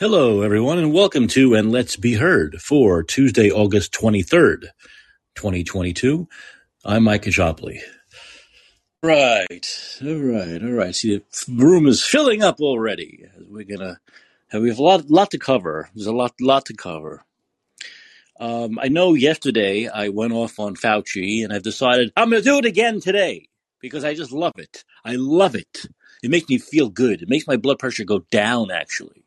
Hello, everyone, and welcome to And Let's Be Heard for Tuesday, August 23rd, 2022. I'm Mike Jopley. Right, all right, all right. See, the room is filling up already. We're gonna have, we have a lot, lot to cover. There's a lot, lot to cover. Um, I know yesterday I went off on Fauci, and I've decided I'm gonna do it again today because I just love it. I love it. It makes me feel good. It makes my blood pressure go down, actually.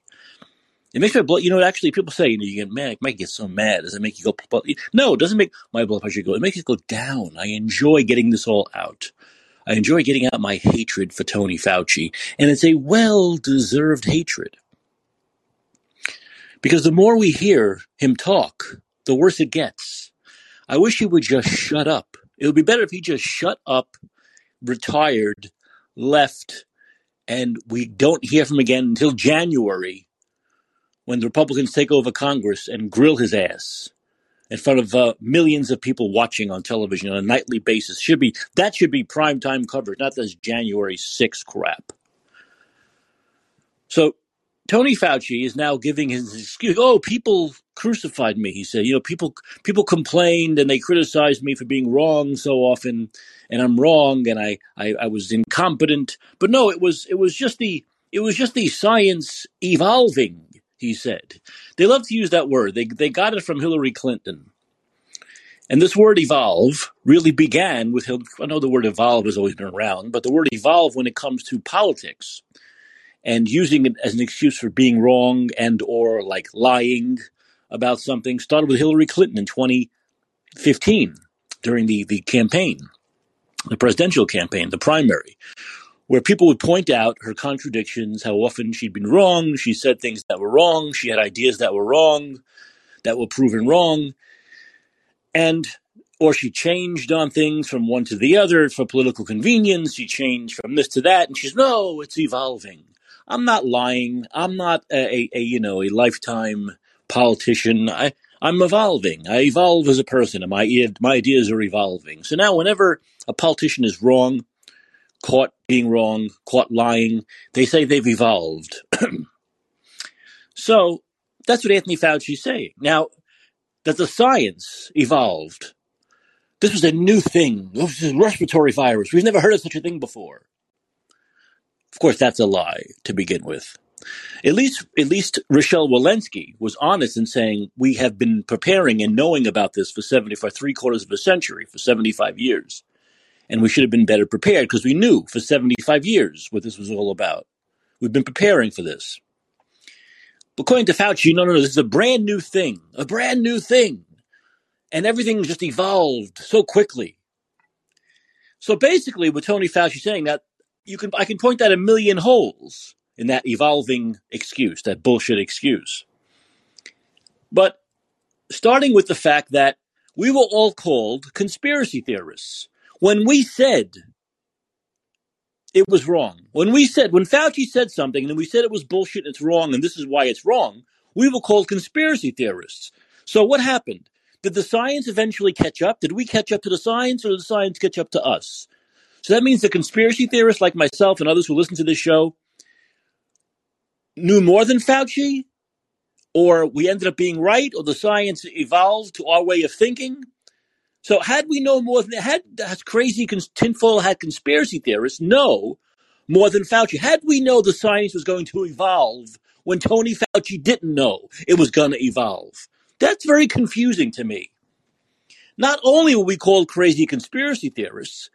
It makes my blood, you know, actually people say, you know, you get mad, it might get so mad. Does it make you go, no, it doesn't make my blood pressure go, it makes it go down. I enjoy getting this all out. I enjoy getting out my hatred for Tony Fauci, and it's a well deserved hatred. Because the more we hear him talk, the worse it gets. I wish he would just shut up. It would be better if he just shut up, retired, left, and we don't hear from him again until January when the Republicans take over Congress and grill his ass in front of uh, millions of people watching on television on a nightly basis. Should be that should be prime time coverage, not this January 6th crap. So Tony Fauci is now giving his excuse. Oh, people crucified me. He said, you know, people people complained and they criticized me for being wrong so often, and I'm wrong, and I, I I was incompetent. But no, it was it was just the it was just the science evolving he said. They love to use that word. They, they got it from Hillary Clinton. And this word evolve really began with, I know the word evolve has always been around, but the word evolve when it comes to politics and using it as an excuse for being wrong and or like lying about something started with Hillary Clinton in 2015 during the, the campaign, the presidential campaign, the primary, where people would point out her contradictions, how often she'd been wrong, she said things that were wrong, she had ideas that were wrong, that were proven wrong, and or she changed on things from one to the other for political convenience. She changed from this to that, and she's no, it's evolving. I'm not lying. I'm not a, a, a you know a lifetime politician. I I'm evolving. I evolve as a person, and my my ideas are evolving. So now, whenever a politician is wrong, caught being wrong, caught lying. They say they've evolved. so that's what Anthony Fauci is saying. Now, that the science evolved. This was a new thing. This is a respiratory virus. We've never heard of such a thing before. Of course, that's a lie to begin with. At least, at least Rochelle Walensky was honest in saying we have been preparing and knowing about this for seventy, for three quarters of a century, for seventy-five years and we should have been better prepared because we knew for 75 years what this was all about. We've been preparing for this. But according to Fauci, no, no, no, this is a brand new thing, a brand new thing. And everything just evolved so quickly. So basically, what Tony Fauci is saying that, you can I can point out a million holes in that evolving excuse, that bullshit excuse. But starting with the fact that we were all called conspiracy theorists. When we said it was wrong, when we said, when Fauci said something and we said it was bullshit, and it's wrong, and this is why it's wrong, we were called conspiracy theorists. So what happened? Did the science eventually catch up? Did we catch up to the science or did the science catch up to us? So that means the conspiracy theorists like myself and others who listen to this show knew more than Fauci, or we ended up being right, or the science evolved to our way of thinking. So had we known more than had has crazy cons- tinfoil had conspiracy theorists know more than Fauci. Had we know the science was going to evolve when Tony Fauci didn't know it was going to evolve, that's very confusing to me. Not only were we called crazy conspiracy theorists,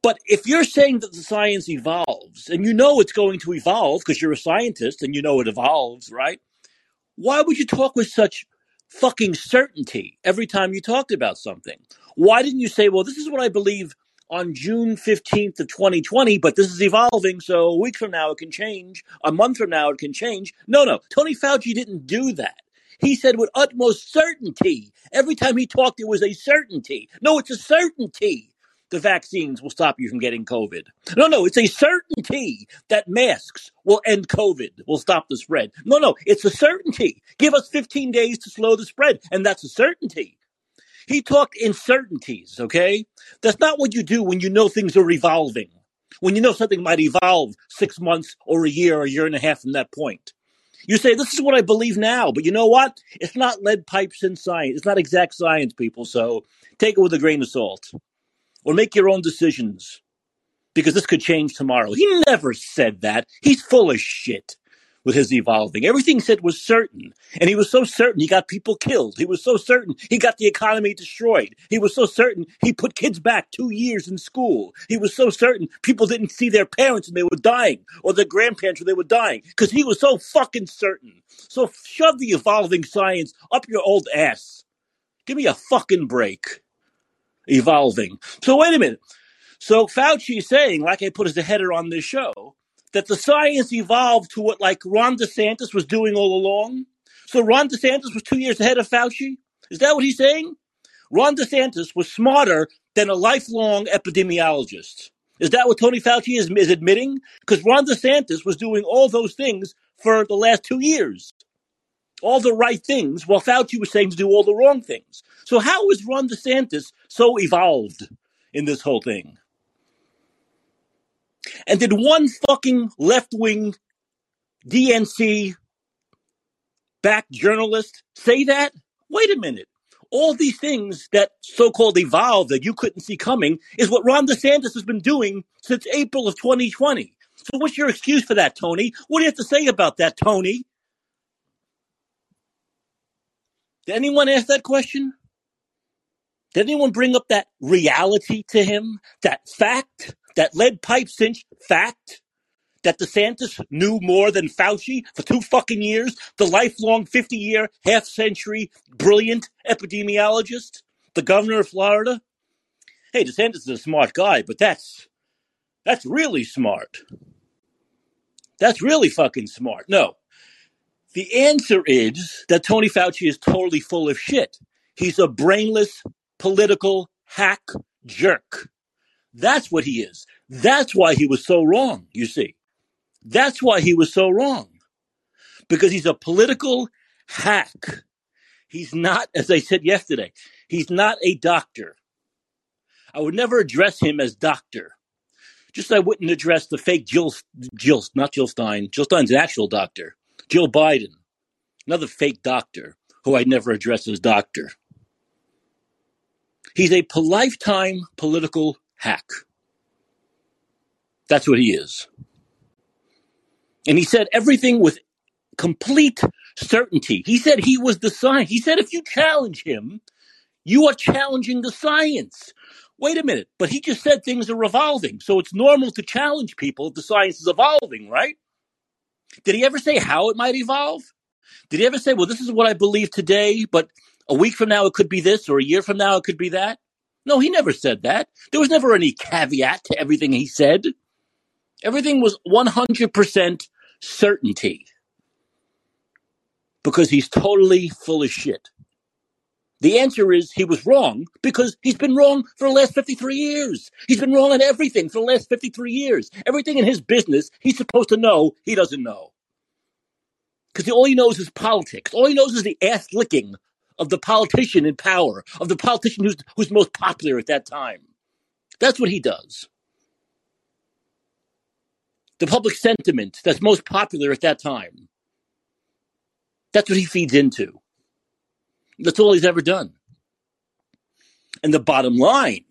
but if you're saying that the science evolves and you know it's going to evolve because you're a scientist and you know it evolves, right? Why would you talk with such fucking certainty every time you talked about something. Why didn't you say, well, this is what I believe on June 15th of 2020, but this is evolving, so a week from now it can change, a month from now it can change. No, no, Tony Fauci didn't do that. He said with utmost certainty. Every time he talked, it was a certainty. No, it's a certainty the vaccines will stop you from getting COVID. No, no, it's a certainty that masks will end COVID, will stop the spread. No, no, it's a certainty. Give us 15 days to slow the spread, and that's a certainty. He talked in certainties, okay? That's not what you do when you know things are evolving, when you know something might evolve six months or a year or a year and a half from that point. You say, this is what I believe now, but you know what? It's not lead pipes in science. It's not exact science, people. So take it with a grain of salt or make your own decisions because this could change tomorrow. He never said that. He's full of shit with his evolving. Everything said was certain. And he was so certain he got people killed. He was so certain he got the economy destroyed. He was so certain he put kids back two years in school. He was so certain people didn't see their parents when they were dying or their grandparents when they were dying because he was so fucking certain. So shove the evolving science up your old ass. Give me a fucking break. Evolving. So wait a minute. So Fauci is saying, like I put as a header on this show, that the science evolved to what like Ron DeSantis was doing all along. So Ron DeSantis was two years ahead of Fauci. Is that what he's saying? Ron DeSantis was smarter than a lifelong epidemiologist. Is that what Tony Fauci is, is admitting? Because Ron DeSantis was doing all those things for the last two years. All the right things, while Fauci was saying to do all the wrong things. So how is Ron DeSantis so evolved in this whole thing? And did one fucking left wing DNC backed journalist say that? Wait a minute. All these things that so called evolved that you couldn't see coming is what Ron DeSantis has been doing since April of 2020. So, what's your excuse for that, Tony? What do you have to say about that, Tony? Did anyone ask that question? Did anyone bring up that reality to him? That fact? that lead pipe cinch fact that DeSantis knew more than Fauci for two fucking years, the lifelong 50 year, half century, brilliant epidemiologist, the governor of Florida. Hey, DeSantis is a smart guy, but that's that's really smart. That's really fucking smart. No. The answer is that Tony Fauci is totally full of shit. He's a brainless political hack jerk. That's what he is. That's why he was so wrong, you see. That's why he was so wrong. Because he's a political hack. He's not, as I said yesterday, he's not a doctor. I would never address him as doctor. Just I wouldn't address the fake Jill, Jill, not Jill Stein. Jill Stein's an actual doctor. Jill Biden, another fake doctor who I'd never address as doctor. He's a lifetime political hack. That's what he is. And he said everything with complete certainty. He said he was the science. He said if you challenge him, you are challenging the science. Wait a minute, but he just said things are evolving. So it's normal to challenge people if the science is evolving, right? Did he ever say how it might evolve? Did he ever say, well, this is what I believe today, but a week from now it could be this, or a year from now it could be that? No, he never said that. There was never any caveat to everything he said. Everything was 100% certainty because he's totally full of shit. The answer is he was wrong because he's been wrong for the last 53 years. He's been wrong on everything for the last 53 years. Everything in his business he's supposed to know, he doesn't know. Because all he knows is politics. All he knows is the ass licking of the politician in power, of the politician who's, who's most popular at that time. That's what he does. The public sentiment that's most popular at that time. That's what he feeds into. That's all he's ever done. And the bottom line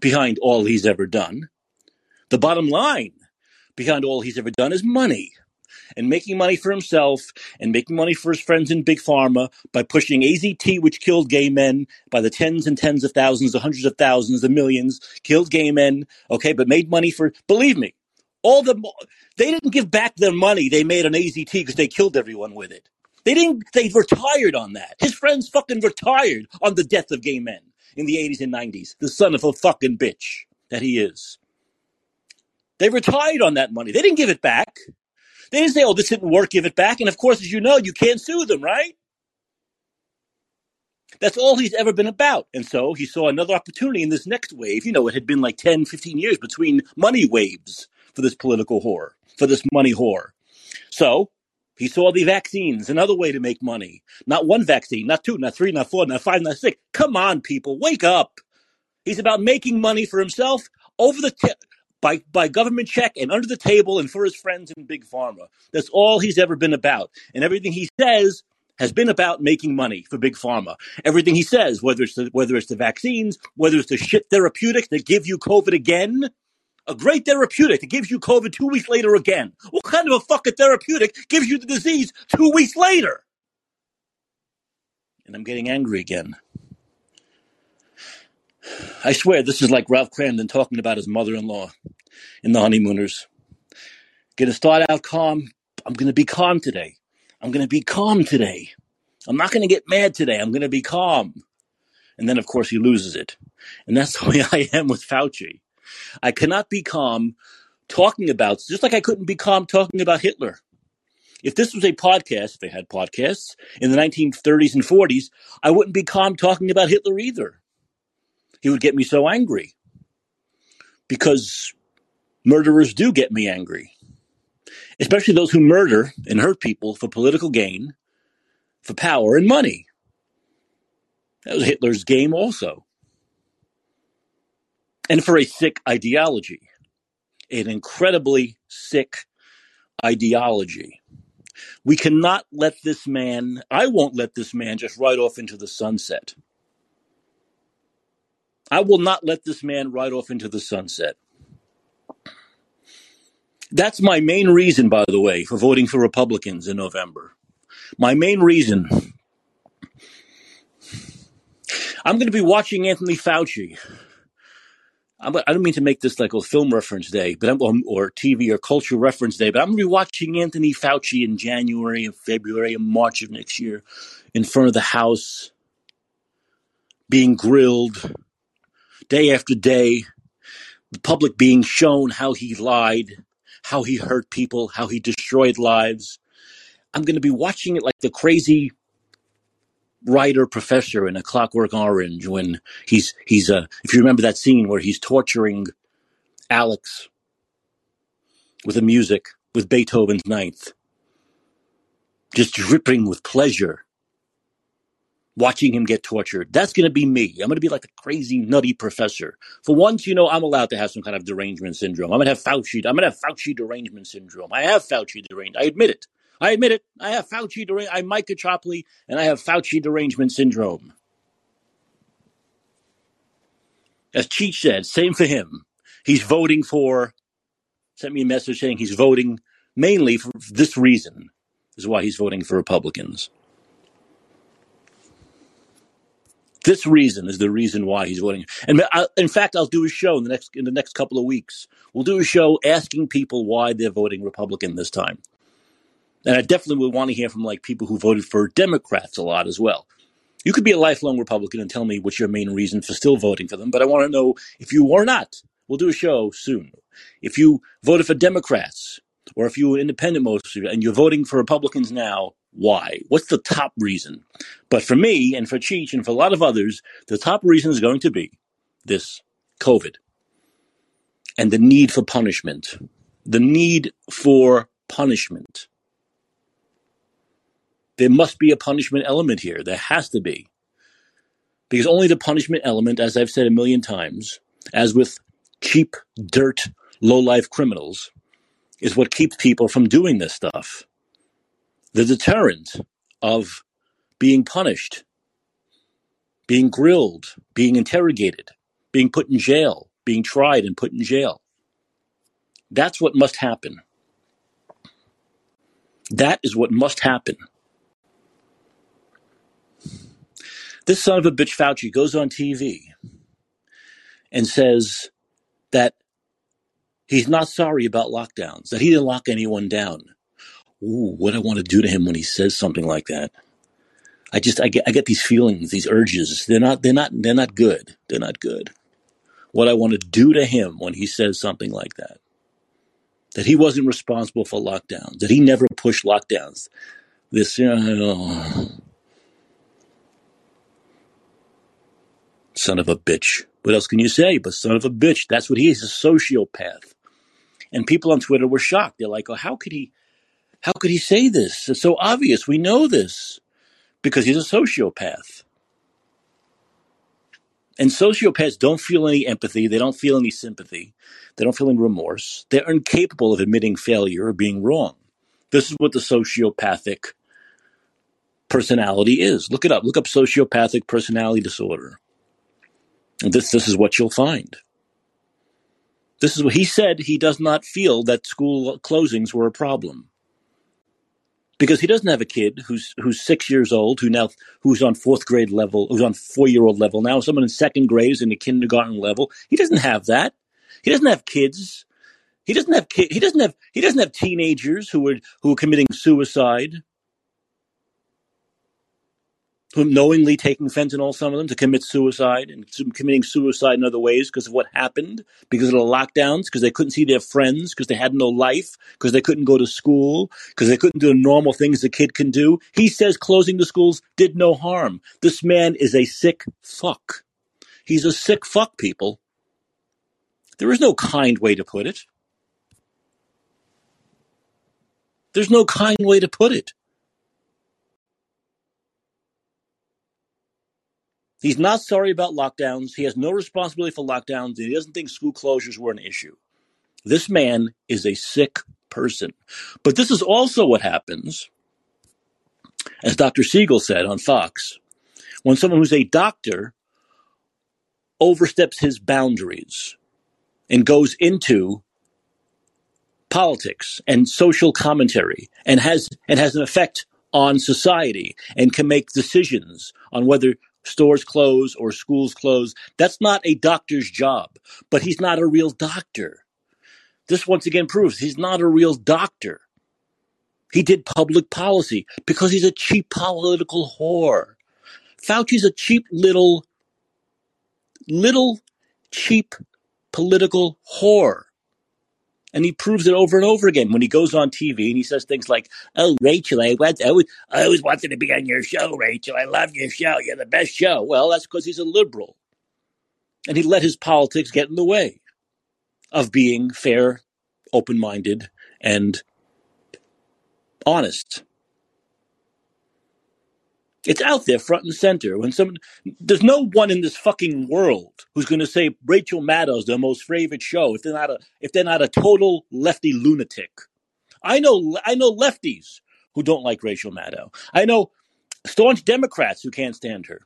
behind all he's ever done, the bottom line behind all he's ever done is money and making money for himself and making money for his friends in Big Pharma by pushing AZT, which killed gay men by the tens and tens of thousands, the hundreds of thousands, the millions, killed gay men, okay, but made money for, believe me, all the, they didn't give back their money they made on AZT because they killed everyone with it. They didn't, they retired on that. His friends fucking retired on the death of gay men in the 80s and 90s. The son of a fucking bitch that he is. They retired on that money. They didn't give it back. They didn't say, oh, this didn't work, give it back. And of course, as you know, you can't sue them, right? That's all he's ever been about. And so he saw another opportunity in this next wave. You know, it had been like 10, 15 years between money waves for this political whore, for this money whore. So he saw the vaccines, another way to make money. Not one vaccine, not two, not three, not four, not five, not six. Come on, people, wake up. He's about making money for himself over the t- by by government check and under the table and for his friends in big pharma. That's all he's ever been about, and everything he says has been about making money for big pharma. Everything he says, whether it's the, whether it's the vaccines, whether it's the shit therapeutics that give you COVID again, a great therapeutic that gives you COVID two weeks later again. What kind of a fucking therapeutic gives you the disease two weeks later? And I'm getting angry again. I swear this is like Ralph Kramden talking about his mother-in-law in The Honeymooners. Gonna start out calm. I'm gonna be calm today. I'm gonna be calm today. I'm not gonna get mad today. I'm gonna be calm. And then, of course, he loses it. And that's the way I am with Fauci. I cannot be calm talking about, just like I couldn't be calm talking about Hitler. If this was a podcast, if they had podcasts in the 1930s and 40s, I wouldn't be calm talking about Hitler either. He would get me so angry because murderers do get me angry, especially those who murder and hurt people for political gain, for power and money. That was Hitler's game also. And for a sick ideology, an incredibly sick ideology. We cannot let this man, I won't let this man just ride off into the sunset. I will not let this man ride off into the sunset. That's my main reason, by the way, for voting for Republicans in November. My main reason. I'm going to be watching Anthony Fauci. I'm, I don't mean to make this like a film reference day, but I'm, or TV or culture reference day, but I'm going to be watching Anthony Fauci in January and February and March of next year in front of the House, being grilled day after day, the public being shown how he lied, how he hurt people, how he destroyed lives. I'm going to be watching it like the crazy writer professor in A Clockwork Orange when he's he's uh if you remember that scene where he's torturing Alex with the music with Beethoven's Ninth, just dripping with pleasure watching him get tortured. That's going to be me. I'm going to be like a crazy, nutty professor. For once, you know, I'm allowed to have some kind of derangement syndrome. I'm going to have Fauci. I'm going to have Fauci derangement syndrome. I have Fauci derangement. I admit it. I admit it. I have Fauci derangement. I'm Micah Chopley, and I have Fauci derangement syndrome. As Cheech said, same for him. He's voting for, sent me a message saying he's voting mainly for this reason, is why he's voting for Republicans. This reason is the reason why he's voting. And I, in fact, I'll do a show in the next in the next couple of weeks. We'll do a show asking people why they're voting Republican this time. And I definitely would want to hear from like people who voted for Democrats a lot as well. You could be a lifelong Republican and tell me what's your main reason for still voting for them, but I want to know if you are not. We'll do a show soon. If you voted for Democrats, or if you're an independent most of you and you're voting for Republicans now, why? What's the top reason? But for me and for Cheech and for a lot of others, the top reason is going to be this COVID and the need for punishment. The need for punishment. There must be a punishment element here. There has to be. Because only the punishment element, as I've said a million times, as with cheap, dirt, low life criminals, is what keeps people from doing this stuff the deterrent of being punished, being grilled, being interrogated, being put in jail, being tried and put in jail. That's what must happen. That is what must happen. This son of a bitch Fauci goes on TV and says that he's not sorry about lockdowns, that he didn't lock anyone down ooh, what I want to do to him when he says something like that. I just I get I get these feelings, these urges. They're not they're not they're not good. They're not good. What I want to do to him when he says something like that. That he wasn't responsible for lockdowns. That he never pushed lockdowns. This you know, son of a bitch. What else can you say? But son of a bitch. That's what he is, a sociopath. And people on Twitter were shocked. They're like, "Oh, how could he? How could he say this? It's so obvious. We know this because he's a sociopath. And sociopaths don't feel any empathy. They don't feel any sympathy. They don't feel any remorse. They're incapable of admitting failure or being wrong. This is what the sociopathic personality is. Look it up. Look up sociopathic personality disorder. This, this is what you'll find. This is what he said. He does not feel that school closings were a problem because he doesn't have a kid who's who's six years old, who now who's on fourth grade level, who's on four year old level now, someone in second grade is in the kindergarten level. He doesn't have that. He doesn't have kids. He doesn't have kid. He doesn't have. He doesn't have teenagers who are who are committing suicide knowingly taking fentanyl, some of them, to commit suicide and committing suicide in other ways because of what happened, because of the lockdowns, because they couldn't see their friends, because they had no life, because they couldn't go to school, because they couldn't do the normal things a kid can do. He says closing the schools did no harm. This man is a sick fuck. He's a sick fuck, people. There is no kind way to put it. There's no kind way to put it. He's not sorry about lockdowns. He has no responsibility for lockdowns. He doesn't think school closures were an issue. This man is a sick person. But this is also what happens, as Dr. Siegel said on Fox, when someone who's a doctor oversteps his boundaries and goes into politics and social commentary and has and has an effect on society and can make decisions on whether stores close or schools close. That's not a doctor's job, but he's not a real doctor. This once again proves he's not a real doctor. He did public policy because he's a cheap political whore. Fauci's a cheap little, little cheap political whore. And he proves it over and over again when he goes on TV and he says things like, "Oh, Rachel, I, want, I, always, I always wanted to be on your show, Rachel. I love your show. You're the best show." Well, that's because he's a liberal, and he let his politics get in the way of being fair, open-minded, and honest. It's out there front and center. When someone, there's no one in this fucking world who's going to say Rachel Maddow's their most favorite show if they're not a if they're not a total lefty lunatic. I know I know lefties who don't like Rachel Maddow. I know staunch Democrats who can't stand her.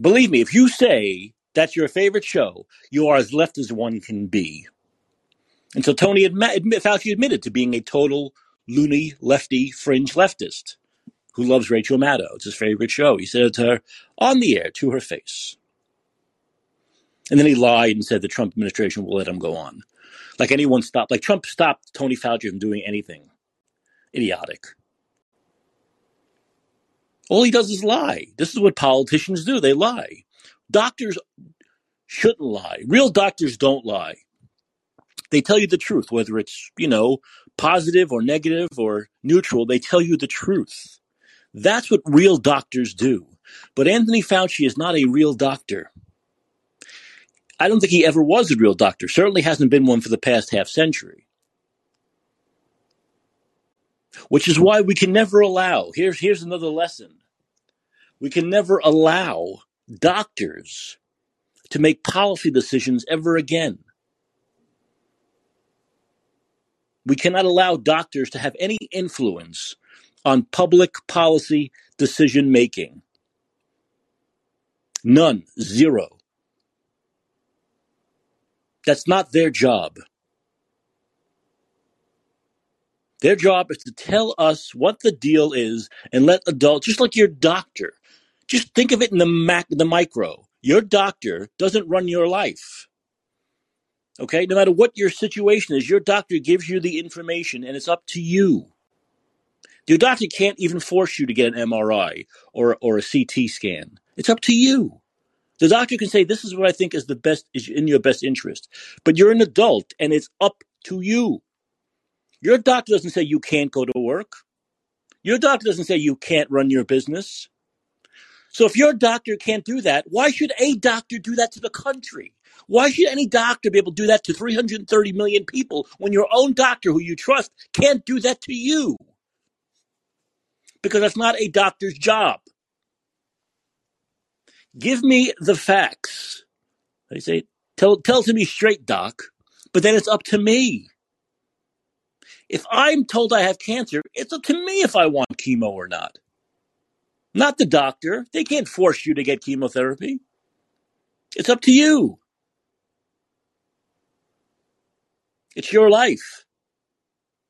Believe me, if you say that's your favorite show, you are as left as one can be. And so Tony admit, Fauci admitted to being a total loony lefty fringe leftist who loves Rachel Maddow. It's his favorite show. He said it to her on the air to her face. And then he lied and said the Trump administration will let him go on. Like anyone stopped, like Trump stopped Tony Fauci from doing anything. Idiotic. All he does is lie. This is what politicians do. They lie. Doctors shouldn't lie. Real doctors don't lie. They tell you the truth, whether it's, you know, positive or negative or neutral, they tell you the truth. That's what real doctors do. But Anthony Fauci is not a real doctor. I don't think he ever was a real doctor. Certainly hasn't been one for the past half century. Which is why we can never allow, here's, here's another lesson. We can never allow doctors to make policy decisions ever again. We cannot allow doctors to have any influence on public policy decision making. None. Zero. That's not their job. Their job is to tell us what the deal is and let adults, just like your doctor, just think of it in the mac, the micro. Your doctor doesn't run your life. Okay, no matter what your situation is, your doctor gives you the information and it's up to you. Your doctor can't even force you to get an MRI or, or a CT scan. It's up to you. The doctor can say, this is what I think is the best, is in your best interest. But you're an adult and it's up to you. Your doctor doesn't say you can't go to work. Your doctor doesn't say you can't run your business. So if your doctor can't do that, why should a doctor do that to the country? Why should any doctor be able to do that to 330 million people when your own doctor who you trust can't do that to you? Because that's not a doctor's job. Give me the facts. They say, tell, tell to me straight, doc, but then it's up to me. If I'm told I have cancer, it's up to me if I want chemo or not. Not the doctor. They can't force you to get chemotherapy. It's up to you. It's your life.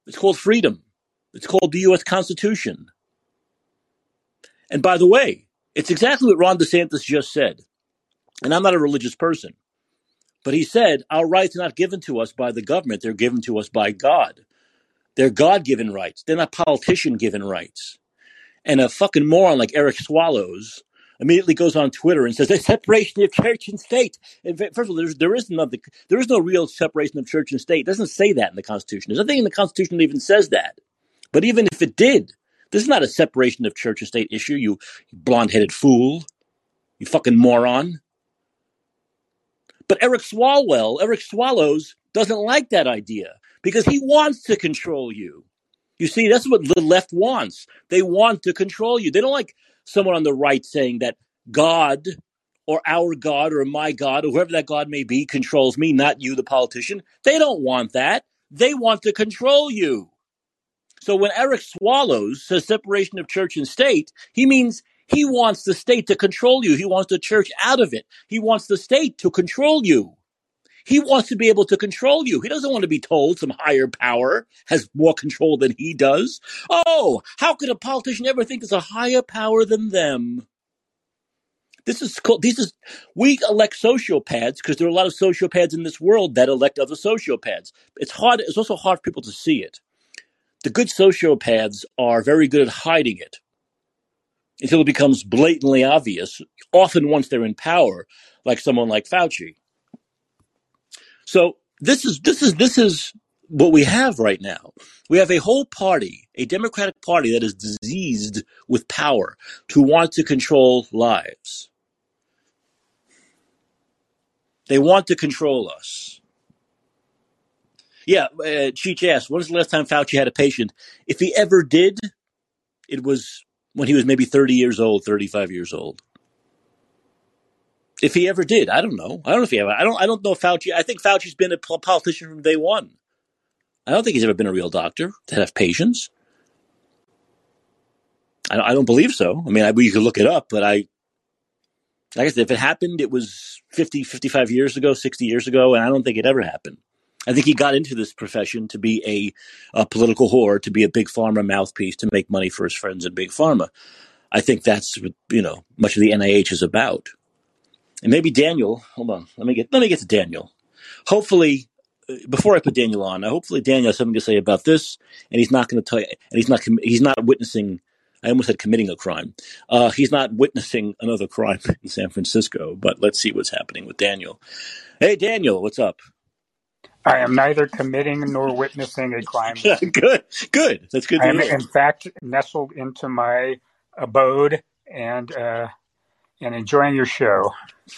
It's called freedom. It's called the U.S. Constitution. And by the way, it's exactly what Ron DeSantis just said. And I'm not a religious person, but he said, Our rights are not given to us by the government, they're given to us by God. They're God given rights, they're not politician given rights. And a fucking moron like Eric Swallows immediately goes on Twitter and says the separation of church and state. And first of all, there's, there is nothing, there is no real separation of church and state. It doesn't say that in the Constitution. There's nothing in the Constitution that even says that. But even if it did, this is not a separation of church and state issue. You, you blonde-headed fool, you fucking moron. But Eric Swalwell, Eric Swallows, doesn't like that idea because he wants to control you. You see, that's what the left wants. They want to control you. They don't like someone on the right saying that God or our God or my God or whoever that God may be controls me, not you, the politician. They don't want that. They want to control you. So when Eric Swallows says separation of church and state, he means he wants the state to control you. He wants the church out of it. He wants the state to control you. He wants to be able to control you. He doesn't want to be told some higher power has more control than he does. Oh, how could a politician ever think there's a higher power than them? This is called, this is, we elect sociopaths because there are a lot of sociopaths in this world that elect other sociopaths. It's hard, it's also hard for people to see it. The good sociopaths are very good at hiding it until it becomes blatantly obvious, often once they're in power, like someone like Fauci. So this is this is this is what we have right now. We have a whole party, a Democratic Party that is diseased with power to want to control lives. They want to control us. Yeah, uh, Cheech asked, when was the last time Fauci had a patient? If he ever did, it was when he was maybe 30 years old, 35 years old. If he ever did, I don't know. I don't know if he ever. I don't. I don't know Fauci. I think Fauci's been a politician from day one. I don't think he's ever been a real doctor to have patients. I, I don't believe so. I mean, I, we could look it up, but I, like I said, if it happened, it was 50, 55 years ago, 60 years ago, and I don't think it ever happened. I think he got into this profession to be a, a political whore, to be a big pharma mouthpiece, to make money for his friends in big pharma. I think that's what you know much of the NIH is about. And maybe Daniel. Hold on, let me get let me get to Daniel. Hopefully, uh, before I put Daniel on, hopefully Daniel has something to say about this, and he's not going to tell you, and he's not he's not witnessing. I almost said committing a crime. Uh, he's not witnessing another crime in San Francisco. But let's see what's happening with Daniel. Hey, Daniel, what's up? I am neither committing nor witnessing a crime. good, good. That's good. I am, in fact, nestled into my abode and uh, and enjoying your show.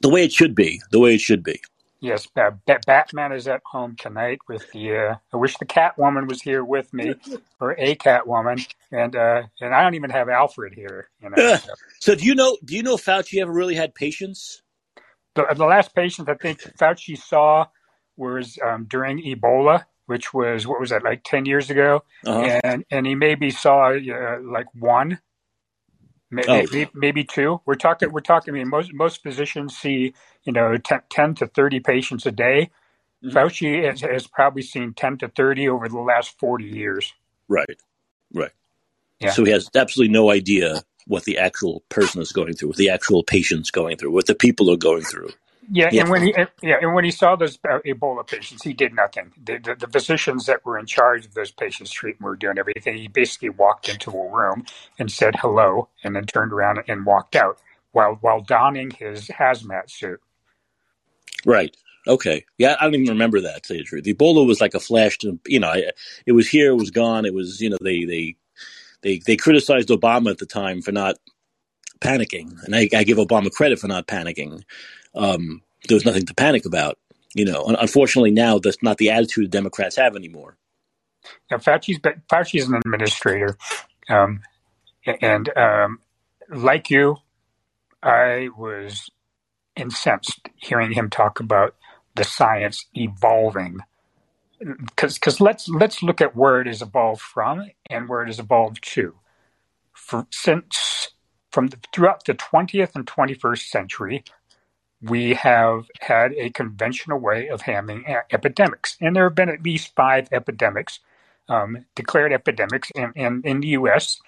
the way it should be. The way it should be. Yes, uh, Batman is at home tonight with the. Uh, I wish the Catwoman was here with me, or a Catwoman, and uh, and I don't even have Alfred here. You know, so. so do you know? Do you know Fauci ever really had patients? The, the last patient I think Fauci saw was um, during Ebola, which was what was that like ten years ago, uh-huh. and and he maybe saw uh, like one, maybe, oh. maybe, maybe two. We're talking we're talking. I mean, most most physicians see you know 10, 10 to thirty patients a day. Mm-hmm. Fauci has, has probably seen ten to thirty over the last forty years. Right, right. Yeah. So he has absolutely no idea what the actual person is going through, what the actual patient's going through, what the people are going through. Yeah, yeah, and when he yeah, and when he saw those Ebola patients, he did nothing. The, the, the, physicians that were in charge of those patients' treatment were doing everything. He basically walked into a room and said hello, and then turned around and walked out while while donning his hazmat suit. Right. Okay. Yeah, I don't even remember that. To say the truth, Ebola was like a flash. To you know, it was here, it was gone. It was you know they they they they criticized Obama at the time for not panicking, and I, I give Obama credit for not panicking. Um, there was nothing to panic about. You know, unfortunately, now that's not the attitude Democrats have anymore. Now, Fauci's Fauci's an administrator, um, and um, like you, I was incensed hearing him talk about the science evolving. Because let's let's look at where it has evolved from and where it has evolved to. For, since from the, throughout the 20th and 21st century, we have had a conventional way of handling epidemics, and there have been at least five epidemics um, declared epidemics in, in, in the U.S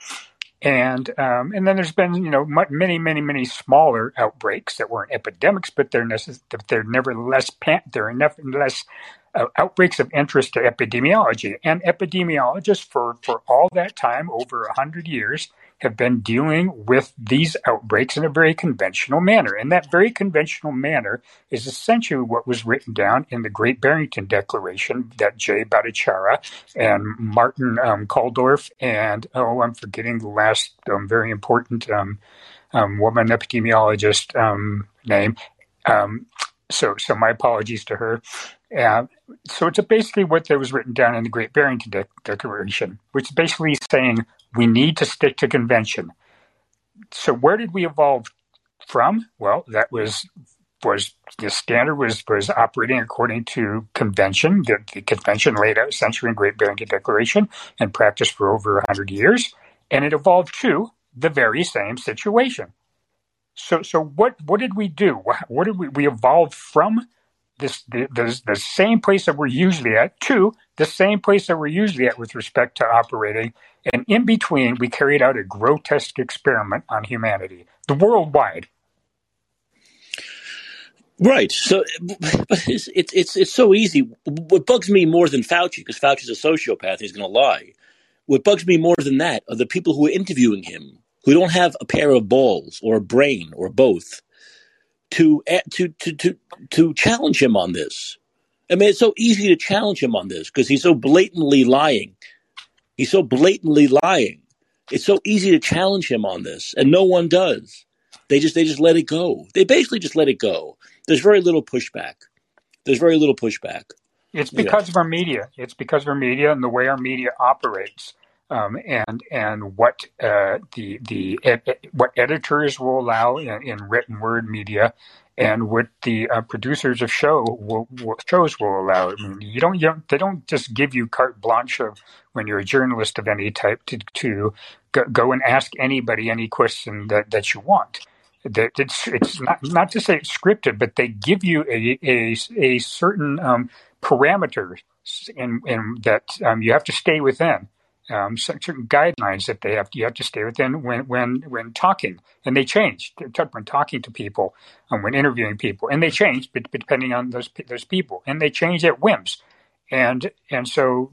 and um, and then there's been you know many many many smaller outbreaks that weren't epidemics, but they're necess- they're nevertheless pan- they're nevertheless uh, outbreaks of interest to epidemiology. And epidemiologists for for all that time, over a hundred years, have been dealing with these outbreaks in a very conventional manner. And that very conventional manner is essentially what was written down in the Great Barrington Declaration that Jay Bhattacharya and Martin um, Kulldorff and, oh, I'm forgetting the last um, very important um, um woman epidemiologist um, name. So, so my apologies to her. So it's basically what that was written down in the Great Barrington De- Declaration, which is basically saying we need to stick to convention. So where did we evolve from? Well, that was was the standard was was operating according to convention. The, the convention laid out essentially in Great Barrington Declaration and practiced for over hundred years, and it evolved to the very same situation. So, so what what did we do? What did we we evolve from? This the, the, the same place that we're usually at to the same place that we're usually at with respect to operating and in between, we carried out a grotesque experiment on humanity, the worldwide. Right. So, but it's, it's, it's, it's so easy. What bugs me more than Fauci, because Fauci's a sociopath, he's going to lie. What bugs me more than that are the people who are interviewing him, who don't have a pair of balls or a brain or both to, eh, to, to, to, to challenge him on this. I mean, it's so easy to challenge him on this because he's so blatantly lying. He's so blatantly lying. It's so easy to challenge him on this, and no one does. They just they just let it go. They basically just let it go. There's very little pushback. There's very little pushback. It's because of our media. It's because of our media and the way our media operates, um, and and what uh, the the what editors will allow in, in written word media, and what the uh, producers of show will, will, shows will allow. I mean, you don't, you don't, they don't just give you carte blanche of when you're a journalist of any type to, to go, go and ask anybody any question that, that you want. That it's it's not not to say it's scripted, but they give you a a, a certain um, parameters in, in that um, you have to stay within um, certain guidelines that they have you have to stay within when when when talking, and they change when talking to people and when interviewing people, and they change depending on those those people, and they change at whims, and and so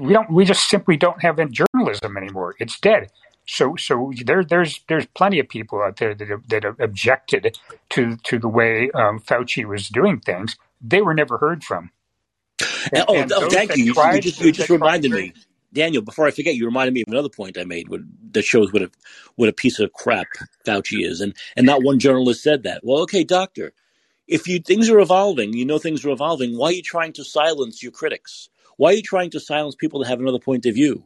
we don't we just simply don't have any journalism anymore. It's dead. So so there there's there's plenty of people out there that that objected to to the way um, Fauci was doing things. They were never heard from. And, oh, oh thank you. You just, you just reminded me. Daniel, before I forget, you reminded me of another point I made that shows what a what a piece of crap Fauci is, and and not one journalist said that. Well, okay, doctor, if you things are evolving, you know things are evolving. Why are you trying to silence your critics? Why are you trying to silence people that have another point of view?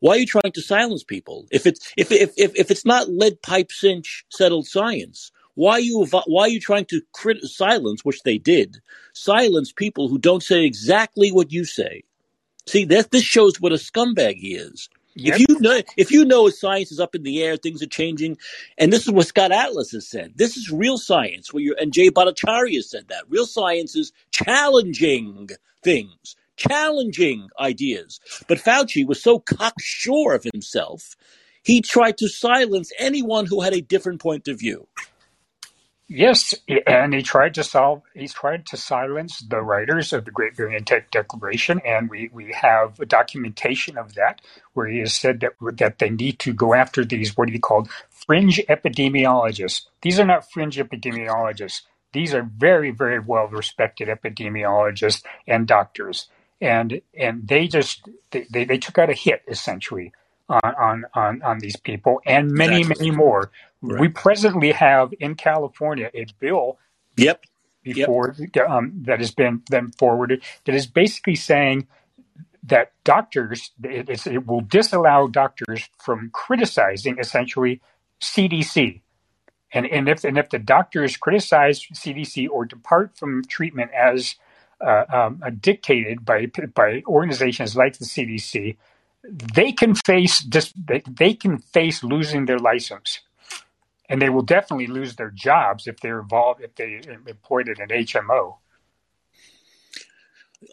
Why are you trying to silence people if it's if if if, if it's not lead pipe cinch settled science? Why are you why are you trying to crit- silence, which they did, silence people who don't say exactly what you say? See, that this shows what a scumbag he is. Yep. If you know, if you know science is up in the air, things are changing, and this is what Scott Atlas has said. This is real science. Where you and Jay Bhattacharya said that real science is challenging things, challenging ideas. But Fauci was so cocksure of himself, he tried to silence anyone who had a different point of view. Yes, and he tried to solve. He's tried to silence the writers of the Great Barrington Declaration, and we, we have documentation of that, where he has said that that they need to go after these what he called fringe epidemiologists. These are not fringe epidemiologists. These are very very well respected epidemiologists and doctors, and and they just they, they, they took out a hit essentially on on on, on these people and many exactly. many more Right. We presently have in California a bill. Yep. Before yep. Um, that has been then forwarded that is basically saying that doctors it, it will disallow doctors from criticizing essentially CDC. And, and if and if the doctors criticize CDC or depart from treatment as uh, um, dictated by by organizations like the CDC, they can face they, they can face losing their license, and they will definitely lose their jobs if they're involved if they employed at an HMO.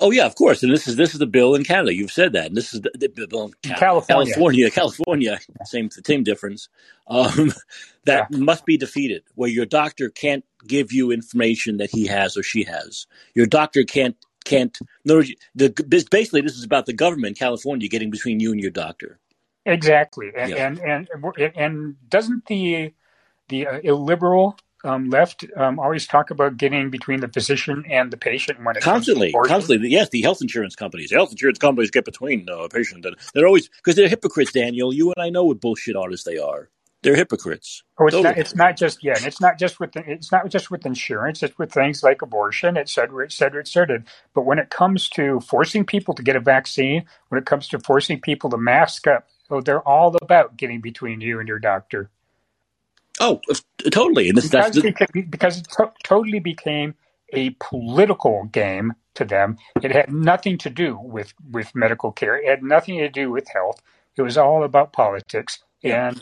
Oh yeah, of course. And this is this is the bill in Canada. You've said that. And this is the, the bill in California. California, California. Same same difference. Um, that yeah. must be defeated. Where your doctor can't give you information that he has or she has. Your doctor can't can't. No, the, basically this is about the government, California, getting between you and your doctor. Exactly, and yeah. and, and, and doesn't the the uh, illiberal um, left um, always talk about getting between the physician and the patient when it constantly, constantly. Yes, the health insurance companies, the health insurance companies get between uh, patient and they're always because they're hypocrites. Daniel, you and I know what bullshit artists they are. They're hypocrites. Oh, it's totally. not. It's not just yeah. it's not just with it's not just with insurance. It's with things like abortion, et cetera, et cetera, et cetera. But when it comes to forcing people to get a vaccine, when it comes to forcing people to mask up, oh, they're all about getting between you and your doctor. Oh, totally. And this, because, the... because it to- totally became a political game to them. It had nothing to do with, with medical care. It had nothing to do with health. It was all about politics. And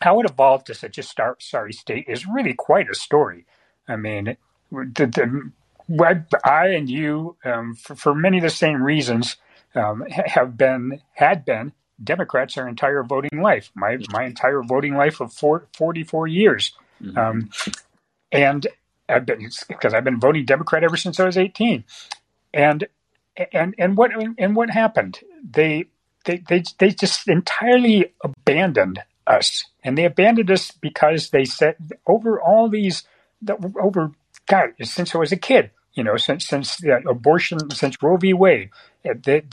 how it evolved to such a star- sorry state is really quite a story. I mean, the, the, I and you, um, for, for, many of the same reasons, um, have been had been Democrats our entire voting life. My my entire voting life of four, 44 years, mm-hmm. um, and I've been because I've been voting Democrat ever since I was 18. And and and what and what happened? They they they they just entirely abandoned us, and they abandoned us because they said over all these over God since I was a kid you know, since since abortion, since Roe v. Wade, eh, that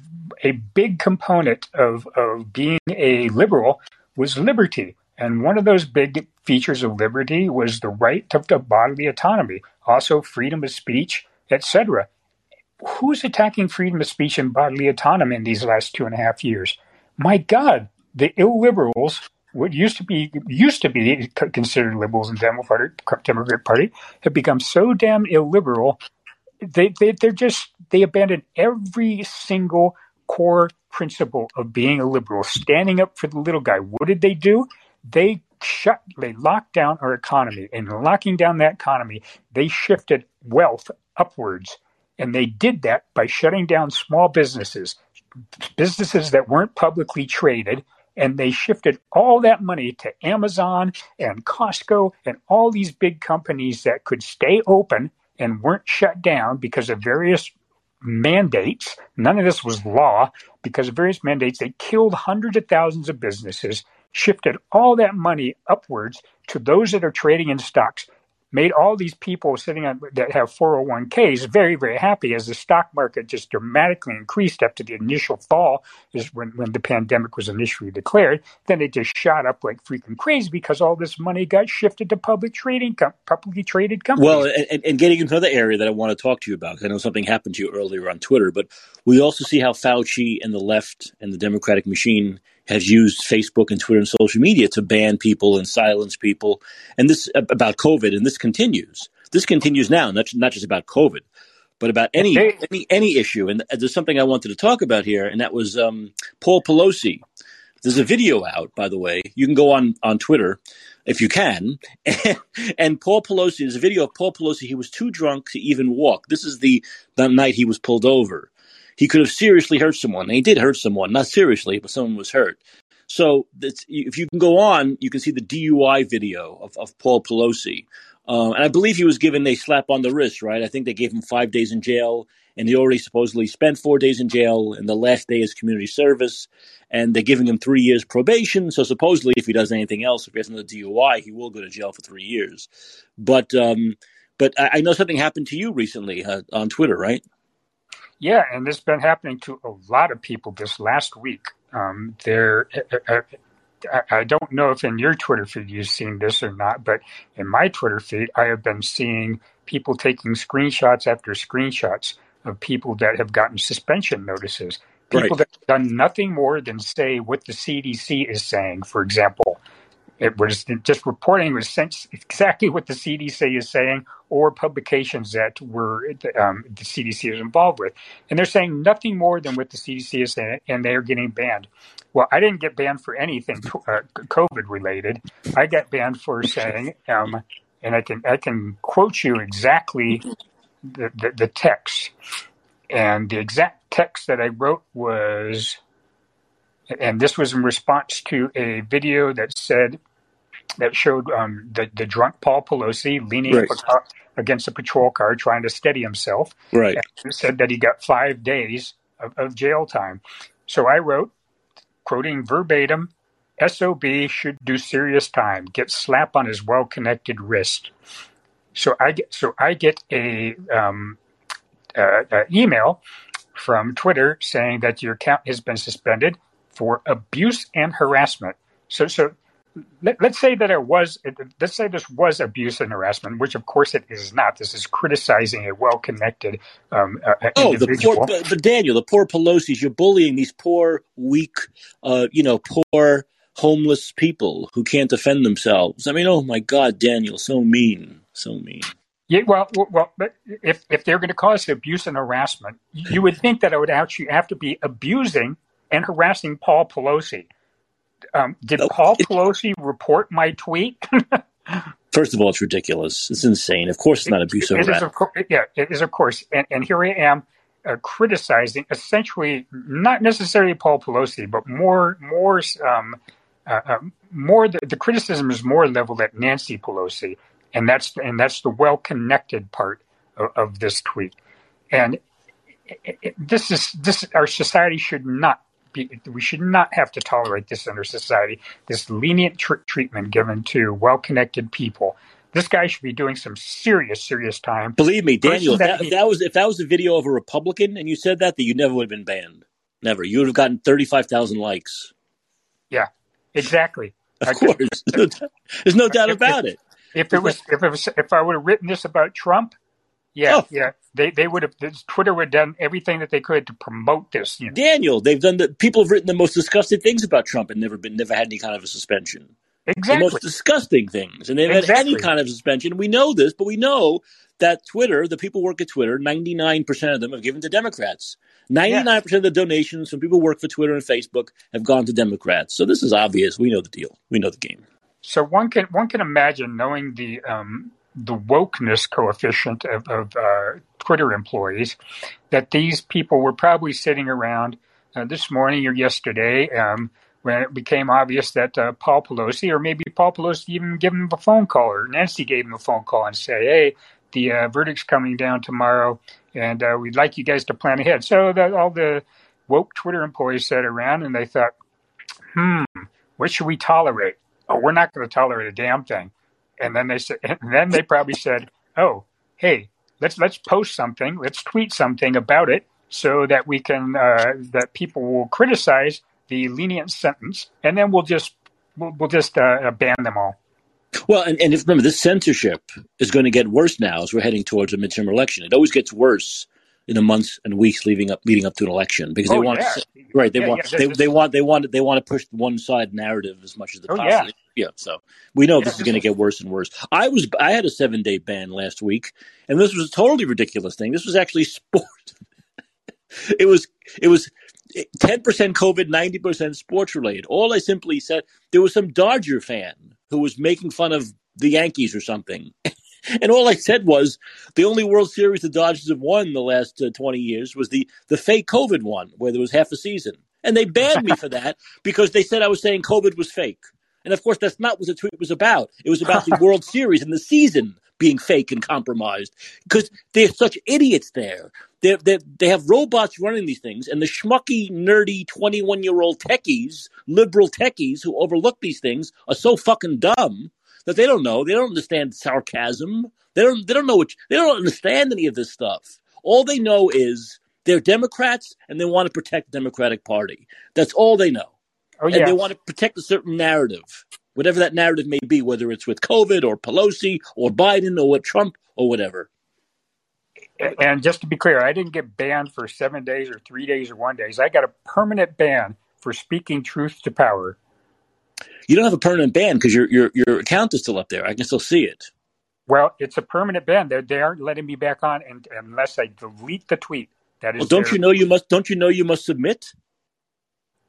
a big component of of being a liberal was liberty, and one of those big features of liberty was the right to, to bodily autonomy, also freedom of speech, etc. Who's attacking freedom of speech and bodily autonomy in these last two and a half years? My God, the illiberals what used to be used to be considered liberals and Democratic Democrat Party have become so damn illiberal they, they they're just they abandon every single core principle of being a liberal, standing up for the little guy. What did they do? They shut, they locked down our economy, and locking down that economy, they shifted wealth upwards, and they did that by shutting down small businesses, businesses that weren't publicly traded. And they shifted all that money to Amazon and Costco and all these big companies that could stay open and weren't shut down because of various mandates. None of this was law. Because of various mandates, they killed hundreds of thousands of businesses, shifted all that money upwards to those that are trading in stocks made all these people sitting on that have 401ks very, very happy as the stock market just dramatically increased after the initial fall is when, when the pandemic was initially declared. Then it just shot up like freaking crazy because all this money got shifted to public trading, publicly traded companies. Well, and, and getting into another area that I want to talk to you about, because I know something happened to you earlier on Twitter, but we also see how Fauci and the left and the Democratic machine has used Facebook and Twitter and social media to ban people and silence people, and this about COVID, and this continues. This continues now, not not just about COVID, but about any any any issue. And there's something I wanted to talk about here, and that was um, Paul Pelosi. There's a video out, by the way. You can go on on Twitter if you can. And, and Paul Pelosi, there's a video of Paul Pelosi. He was too drunk to even walk. This is the the night he was pulled over he could have seriously hurt someone. And he did hurt someone, not seriously, but someone was hurt. So if you can go on, you can see the DUI video of, of Paul Pelosi. Um, and I believe he was given a slap on the wrist, right? I think they gave him five days in jail, and he already supposedly spent four days in jail, and the last day is community service. And they're giving him three years probation. So supposedly, if he does anything else, if he has another DUI, he will go to jail for three years. But um, but I, I know something happened to you recently uh, on Twitter, right? Yeah, and this has been happening to a lot of people this last week. Um, there, uh, uh, uh, I don't know if in your Twitter feed you've seen this or not, but in my Twitter feed, I have been seeing people taking screenshots after screenshots of people that have gotten suspension notices. People right. that have done nothing more than say what the CDC is saying. For example, it was just reporting was exactly what the CDC is saying, or publications that were um, the CDC is involved with, and they're saying nothing more than what the CDC is saying, and they are getting banned. Well, I didn't get banned for anything uh, COVID related. I got banned for saying, um, and I can I can quote you exactly the, the, the text, and the exact text that I wrote was and this was in response to a video that said that showed um, the the drunk Paul Pelosi leaning right. against a patrol car trying to steady himself. Right. Said that he got five days of, of jail time. So I wrote, quoting verbatim, "SOB should do serious time. Get slap on his well-connected wrist." So I get so I get a um, uh, uh, email from Twitter saying that your account has been suspended for abuse and harassment. So, so let, us say that it was, let's say this was abuse and harassment, which of course it is not. This is criticizing a well-connected um, uh, oh, individual. the poor, but, but, Daniel, the poor Pelosi's, you're bullying these poor, weak, uh, you know, poor homeless people who can't defend themselves. I mean, oh my God, Daniel, so mean, so mean. Yeah, well, well, but if if they're going to cause abuse and harassment, you would think that I would actually have to be abusing and harassing Paul Pelosi. Um, did no, Paul it, Pelosi report my tweet? First of all, it's ridiculous. It's insane. Of course, it's not abuse it, it is of co- Yeah, it is, of course. And, and here I am uh, criticizing essentially not necessarily Paul Pelosi, but more, more, um, uh, uh, more. The, the, criticism is more leveled at Nancy Pelosi, and that's and that's the well-connected part of, of this tweet. And this is this our society should not we should not have to tolerate this in our society. This lenient tr- treatment given to well-connected people. This guy should be doing some serious, serious time. Believe me, Daniel. If that, if that was if that was a video of a Republican and you said that, that you never would have been banned. Never. You would have gotten thirty-five thousand likes. Yeah, exactly. Of I course, could, there's no doubt about if, it. If it was, if it was, if I would have written this about Trump, yeah, oh. yeah. They they would have Twitter would have done everything that they could to promote this. You know. Daniel, they've done the people have written the most disgusting things about Trump and never been never had any kind of a suspension. Exactly. The most disgusting things. And they've exactly. had any kind of suspension. We know this, but we know that Twitter, the people who work at Twitter, 99% of them have given to Democrats. 99% of the donations from people who work for Twitter and Facebook have gone to Democrats. So this is obvious. We know the deal. We know the game. So one can one can imagine knowing the um, the wokeness coefficient of, of uh, Twitter employees, that these people were probably sitting around uh, this morning or yesterday um, when it became obvious that uh, Paul Pelosi, or maybe Paul Pelosi even gave him a phone call, or Nancy gave him a phone call and say, hey, the uh, verdict's coming down tomorrow, and uh, we'd like you guys to plan ahead. So that all the woke Twitter employees sat around and they thought, hmm, what should we tolerate? Oh, we're not going to tolerate a damn thing. And then they said, and then they probably said, "Oh, hey, let's let's post something, let's tweet something about it, so that we can uh, that people will criticize the lenient sentence, and then we'll just we'll, we'll just uh, ban them all." Well, and, and if, remember, this censorship is going to get worse now as we're heading towards a midterm election. It always gets worse in the months and weeks leading up leading up to an election because they oh, want yeah. to, right they yeah, want yeah, they, they want they want they want to push one side narrative as much as they oh, possibly yeah. yeah so we know this is going to get worse and worse i was i had a seven day ban last week and this was a totally ridiculous thing this was actually sport it was it was 10% covid 90% sports related all i simply said there was some dodger fan who was making fun of the yankees or something and all I said was the only World Series the Dodgers have won in the last uh, 20 years was the, the fake COVID one, where there was half a season. And they banned me for that because they said I was saying COVID was fake. And of course, that's not what the tweet was about. It was about the World Series and the season being fake and compromised because they're such idiots there. They're, they're, they have robots running these things, and the schmucky, nerdy 21 year old techies, liberal techies who overlook these things are so fucking dumb that they don't know. They don't understand sarcasm. They don't. They don't know what. They don't understand any of this stuff. All they know is they're Democrats and they want to protect the Democratic Party. That's all they know. Oh, yeah. And they want to protect a certain narrative, whatever that narrative may be, whether it's with COVID or Pelosi or Biden or what Trump or whatever. And just to be clear, I didn't get banned for seven days or three days or one days. I got a permanent ban for speaking truth to power. You don't have a permanent ban because your your your account is still up there. I can still see it. Well, it's a permanent ban. They they aren't letting me back on and, unless I delete the tweet. That is. Well, don't their, you know you must? Don't you know you must submit?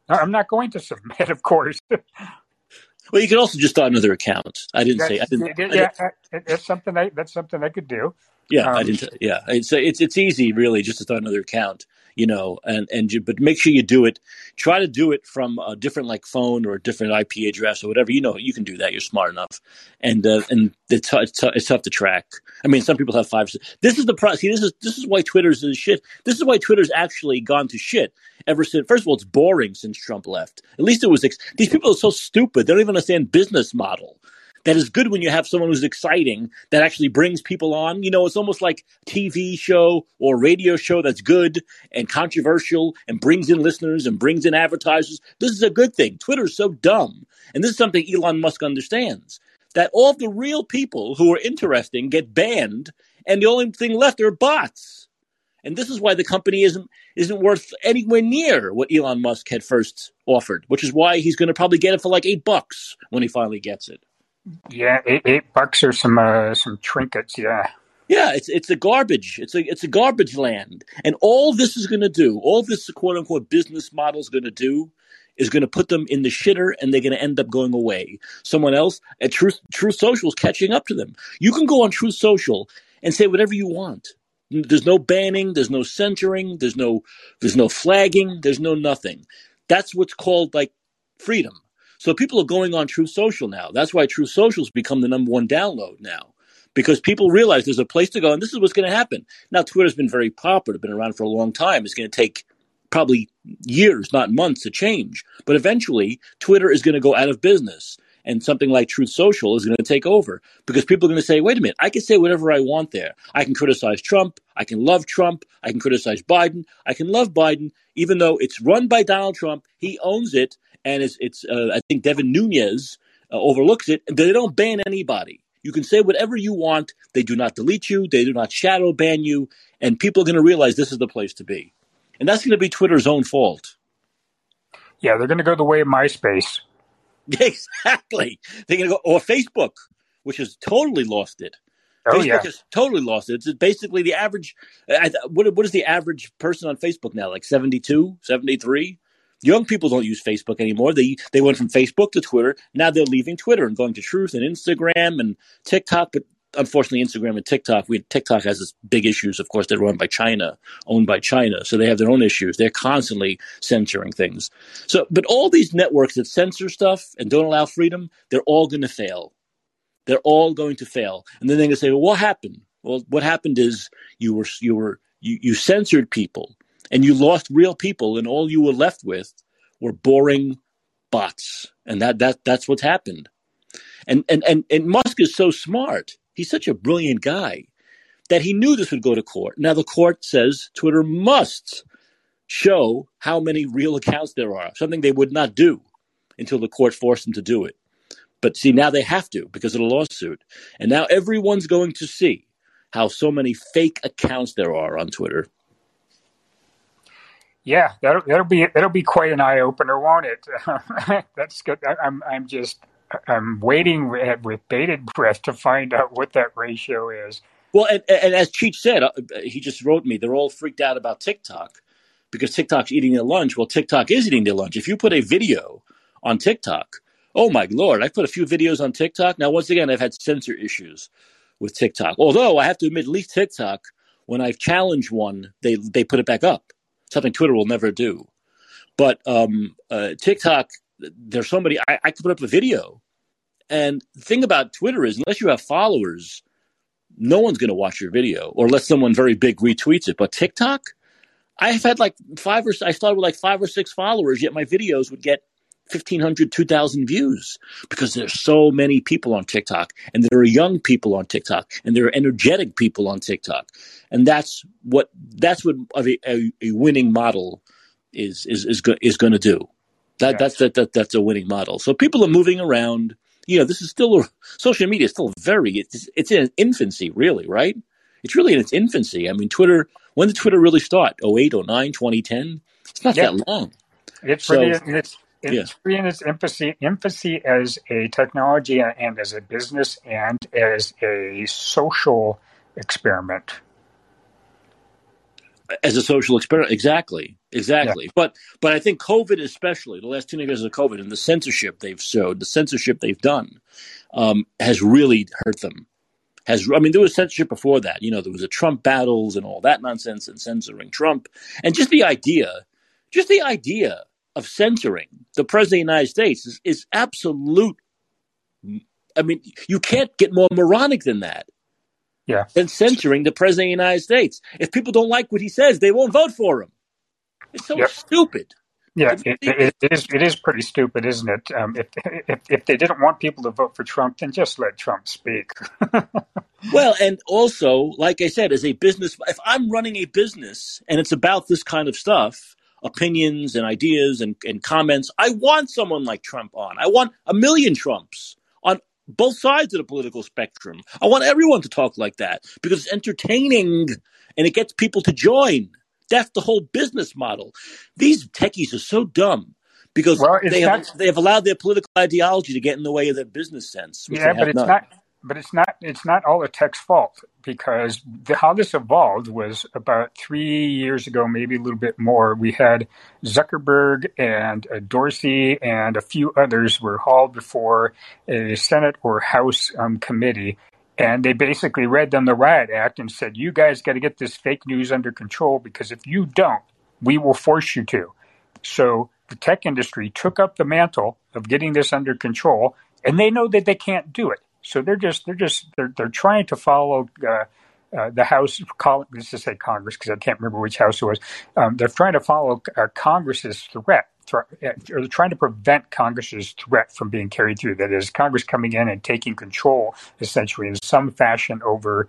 I'm not going to submit, of course. well, you can also just start another account. I didn't say. I didn't. Yeah, I didn't, that's something. I, that's something I could do. Yeah, um, I didn't. Yeah, it's it's it's easy, really, just to start another account you know, and and you, but make sure you do it. Try to do it from a different like phone or a different IP address or whatever. You know, you can do that. You're smart enough, and uh, and it's, it's, it's tough to track. I mean, some people have five. This is the process. See, this is this is why Twitter's is shit. This is why Twitter's actually gone to shit ever since. First of all, it's boring since Trump left. At least it was. These people are so stupid. They don't even understand business model that is good when you have someone who's exciting that actually brings people on. You know, it's almost like TV show or radio show that's good and controversial and brings in listeners and brings in advertisers. This is a good thing. Twitter is so dumb. And this is something Elon Musk understands that all the real people who are interesting get banned and the only thing left are bots. And this is why the company isn't isn't worth anywhere near what Elon Musk had first offered, which is why he's going to probably get it for like eight bucks when he finally gets it. Yeah, eight, eight bucks or some uh, some trinkets. Yeah. Yeah, it's it's a garbage. It's a it's a garbage land, and all this is going to do, all this quote unquote business model is going to do, is going to put them in the shitter, and they're going to end up going away. Someone else at Truth Truth Social is catching up to them. You can go on Truth Social and say whatever you want. There's no banning. There's no censoring. There's no there's no flagging. There's no nothing. That's what's called like freedom. So people are going on Truth Social now. That's why Truth Social's become the number one download now. Because people realize there's a place to go and this is what's going to happen. Now Twitter's been very popular, been around for a long time. It's going to take probably years, not months to change. But eventually Twitter is going to go out of business and something like Truth Social is going to take over because people are going to say, wait a minute, I can say whatever I want there. I can criticize Trump. I can love Trump. I can criticize Biden. I can love Biden, even though it's run by Donald Trump. He owns it and it's, it's uh, I think Devin Nunes uh, overlooks it. They don't ban anybody. You can say whatever you want. They do not delete you. They do not shadow ban you, and people are going to realize this is the place to be, and that's going to be Twitter's own fault. Yeah, they're going to go the way of MySpace. Exactly. They're going to go or Facebook, which has totally lost it. Oh, Facebook yeah. has totally lost it. It's basically the average. I, what, what is the average person on Facebook now? Like 72, 73? Young people don't use Facebook anymore. They they went from Facebook to Twitter. Now they're leaving Twitter and going to Truth and Instagram and TikTok. But unfortunately, Instagram and TikTok, we TikTok has this big issues. Of course, they're run by China, owned by China, so they have their own issues. They're constantly censoring things. So, but all these networks that censor stuff and don't allow freedom, they're all going to fail. They're all going to fail. And then they're going to say, "Well, what happened?" Well, what happened is you were you were you, you censored people and you lost real people, and all you were left with were boring bots, and that that that's what's happened. And and and and Musk is so smart. He's such a brilliant guy that he knew this would go to court. Now the court says Twitter must show how many real accounts there are, something they would not do until the court forced them to do it. But see, now they have to because of the lawsuit. And now everyone's going to see how so many fake accounts there are on Twitter. Yeah, that'll that'll be that'll be quite an eye opener, won't it? That's good. I, I'm I'm just I'm waiting with, with bated breath to find out what that ratio is. Well, and, and as Cheech said, uh, he just wrote me. They're all freaked out about TikTok because TikTok's eating their lunch. Well, TikTok is eating their lunch. If you put a video on TikTok, oh my lord, I put a few videos on TikTok. Now, once again, I've had censor issues with TikTok. Although I have to admit, at least TikTok, when I've challenged one, they they put it back up something Twitter will never do. But um, uh, TikTok, there's somebody I, I could put up a video, and the thing about Twitter is unless you have followers, no one's going to watch your video, or unless someone very big retweets it. But TikTok, I've had like five or I started with like five or six followers, yet my videos would get 1,500, 2,000 views because there's so many people on TikTok and there are young people on TikTok and there are energetic people on TikTok. And that's what, that's what a, a, a winning model is, is, is, go, is going to do. That, yeah. that's, that, that, that's a winning model. So people are moving around. You know, this is still, a, social media is still very, it's, it's in infancy, really, right? It's really in its infancy. I mean, Twitter, when did Twitter really start? 08, 09, 2010? It's not yeah. that long. It's so, pretty, it's, It's yeah. in its infancy, as a technology and as a business and as a social experiment. As a social experiment, exactly, exactly. Yeah. But but I think COVID, especially the last two years of COVID, and the censorship they've showed, the censorship they've done, um, has really hurt them. Has I mean, there was censorship before that. You know, there was a Trump battles and all that nonsense and censoring Trump, and just the idea, just the idea of censoring the president of the United States is, is absolute. I mean, you can't get more moronic than that. Yeah. Than censoring the president of the United States. If people don't like what he says, they won't vote for him. It's so yep. stupid. Yeah, it, it, it is. It is pretty stupid, isn't it? Um, if, if if they didn't want people to vote for Trump, then just let Trump speak. well, and also, like I said, as a business, if I'm running a business and it's about this kind of stuff, opinions and ideas and, and comments. I want someone like Trump on. I want a million Trumps on both sides of the political spectrum. I want everyone to talk like that because it's entertaining and it gets people to join. That's the whole business model. These techies are so dumb because well, they, have, they have allowed their political ideology to get in the way of their business sense. Yeah, but it's none. not but it's not it's not all the tech's fault because the, how this evolved was about three years ago, maybe a little bit more. We had Zuckerberg and uh, Dorsey and a few others were hauled before a Senate or House um, committee, and they basically read them the riot act and said, "You guys got to get this fake news under control because if you don't, we will force you to." So the tech industry took up the mantle of getting this under control, and they know that they can't do it. So they're just they're just they're they're trying to follow uh, uh, the House. Call, let's just say Congress because I can't remember which House it was. Um, they're trying to follow uh, Congress's threat. Uh, or they're trying to prevent Congress's threat from being carried through. That is, Congress coming in and taking control, essentially, in some fashion over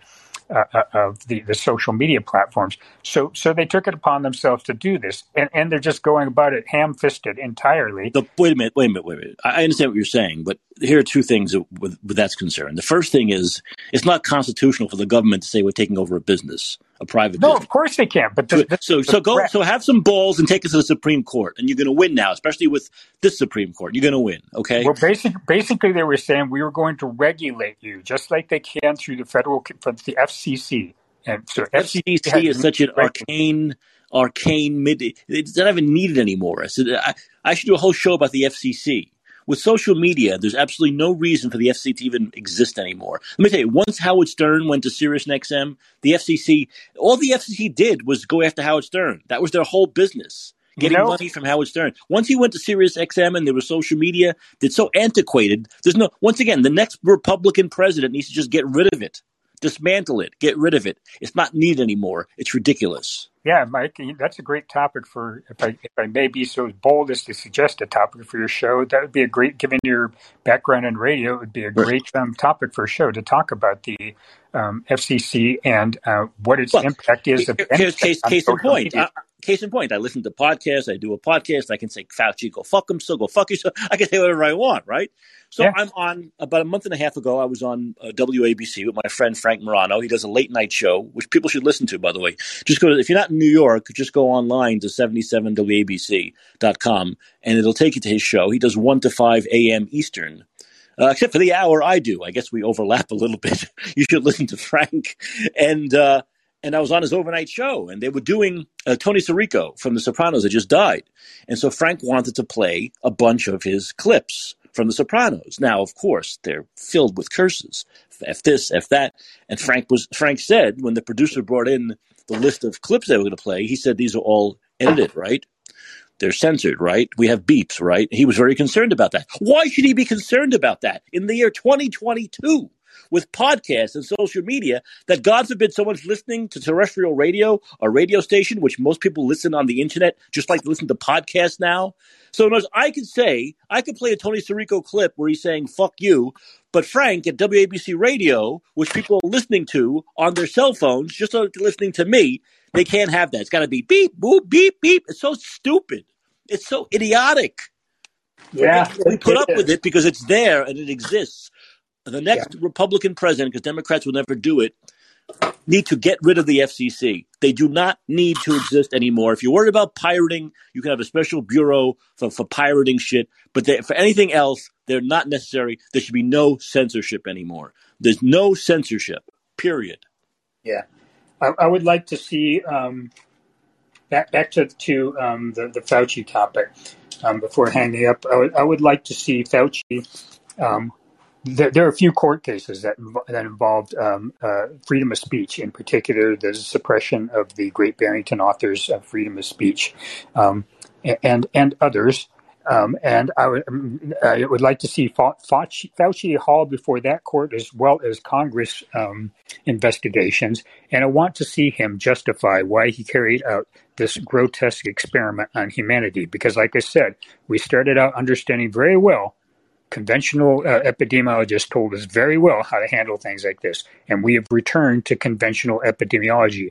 uh, uh, of the, the social media platforms. So so they took it upon themselves to do this, and, and they're just going about it ham fisted entirely. The, wait a minute, wait a minute, wait a minute. I understand what you're saying, but here are two things with, with that's concerned. The first thing is it's not constitutional for the government to say we're taking over a business, a private. Business. No, business. of course they can't. But the, so so, so go so have some balls and take us to the Supreme Court, and you're going to win now, especially with this Supreme Court. You're going to win. Okay. Well, basically, basically they were saying we were going to regulate you just like they can through the federal the FCC. And so FCC, FCC is such an arcane arcane mid. It's not even needed anymore. I, I should do a whole show about the FCC with social media, there's absolutely no reason for the FCC to even exist anymore. Let me tell you, once Howard Stern went to SiriusXM, the FCC, all the FCC did was go after Howard Stern. That was their whole business. Getting you know, money from Howard Stern. Once he went to SiriusXM and there was social media that's so antiquated, there's no, once again, the next Republican president needs to just get rid of it dismantle it, get rid of it. It's not needed anymore. It's ridiculous. Yeah, Mike, that's a great topic for if I if I may be so bold as to suggest a topic for your show. That would be a great, given your background in radio, it would be a great um, topic for a show to talk about the um, FCC and uh, what its well, impact is. Here's case, case in point. Uh, case in point, I listen to podcasts. I do a podcast. I can say Fauci, go fuck him, so go fuck yourself. I can say whatever I want, right? So yeah. I'm on about a month and a half ago. I was on uh, WABC with my friend Frank Morano. He does a late night show, which people should listen to. By the way, just go to if you're not New York, just go online to 77wabc.com and it'll take you to his show. He does one to five a.m. Eastern. Uh, except for the hour I do. I guess we overlap a little bit. you should listen to Frank. And uh, and I was on his overnight show, and they were doing uh, Tony Sirico from The Sopranos that just died, and so Frank wanted to play a bunch of his clips from The Sopranos. Now, of course, they're filled with curses. F this, F that. And Frank was Frank said when the producer brought in the list of clips they were going to play, he said these are all edited, right? They're censored, right? We have beeps, right? He was very concerned about that. Why should he be concerned about that in the year 2022? with podcasts and social media that God forbid someone's listening to terrestrial radio, a radio station, which most people listen on the internet, just like listen to podcasts now. So in words, I could say, I could play a Tony Sirico clip where he's saying, fuck you. But Frank at WABC radio, which people are listening to on their cell phones, just like listening to me, they can't have that. It's got to be beep, boop, beep, beep. It's so stupid. It's so idiotic. Yeah. We put up with it because it's there and it exists the next yeah. Republican president, because Democrats will never do it, need to get rid of the FCC. They do not need to exist anymore. If you're worried about pirating, you can have a special bureau for, for pirating shit. But they, for anything else, they're not necessary. There should be no censorship anymore. There's no censorship, period. Yeah. I, I would like to see, um, back, back to, to um, the, the Fauci topic um, before hanging up, I would, I would like to see Fauci um, there, there, are a few court cases that that involved um, uh, freedom of speech, in particular the suppression of the Great Barrington authors' of freedom of speech, um, and and others. Um, and I would, um, I would like to see Fauci, Fauci hauled before that court as well as Congress um, investigations. And I want to see him justify why he carried out this grotesque experiment on humanity. Because, like I said, we started out understanding very well conventional uh, epidemiologists told us very well how to handle things like this, and we have returned to conventional epidemiology.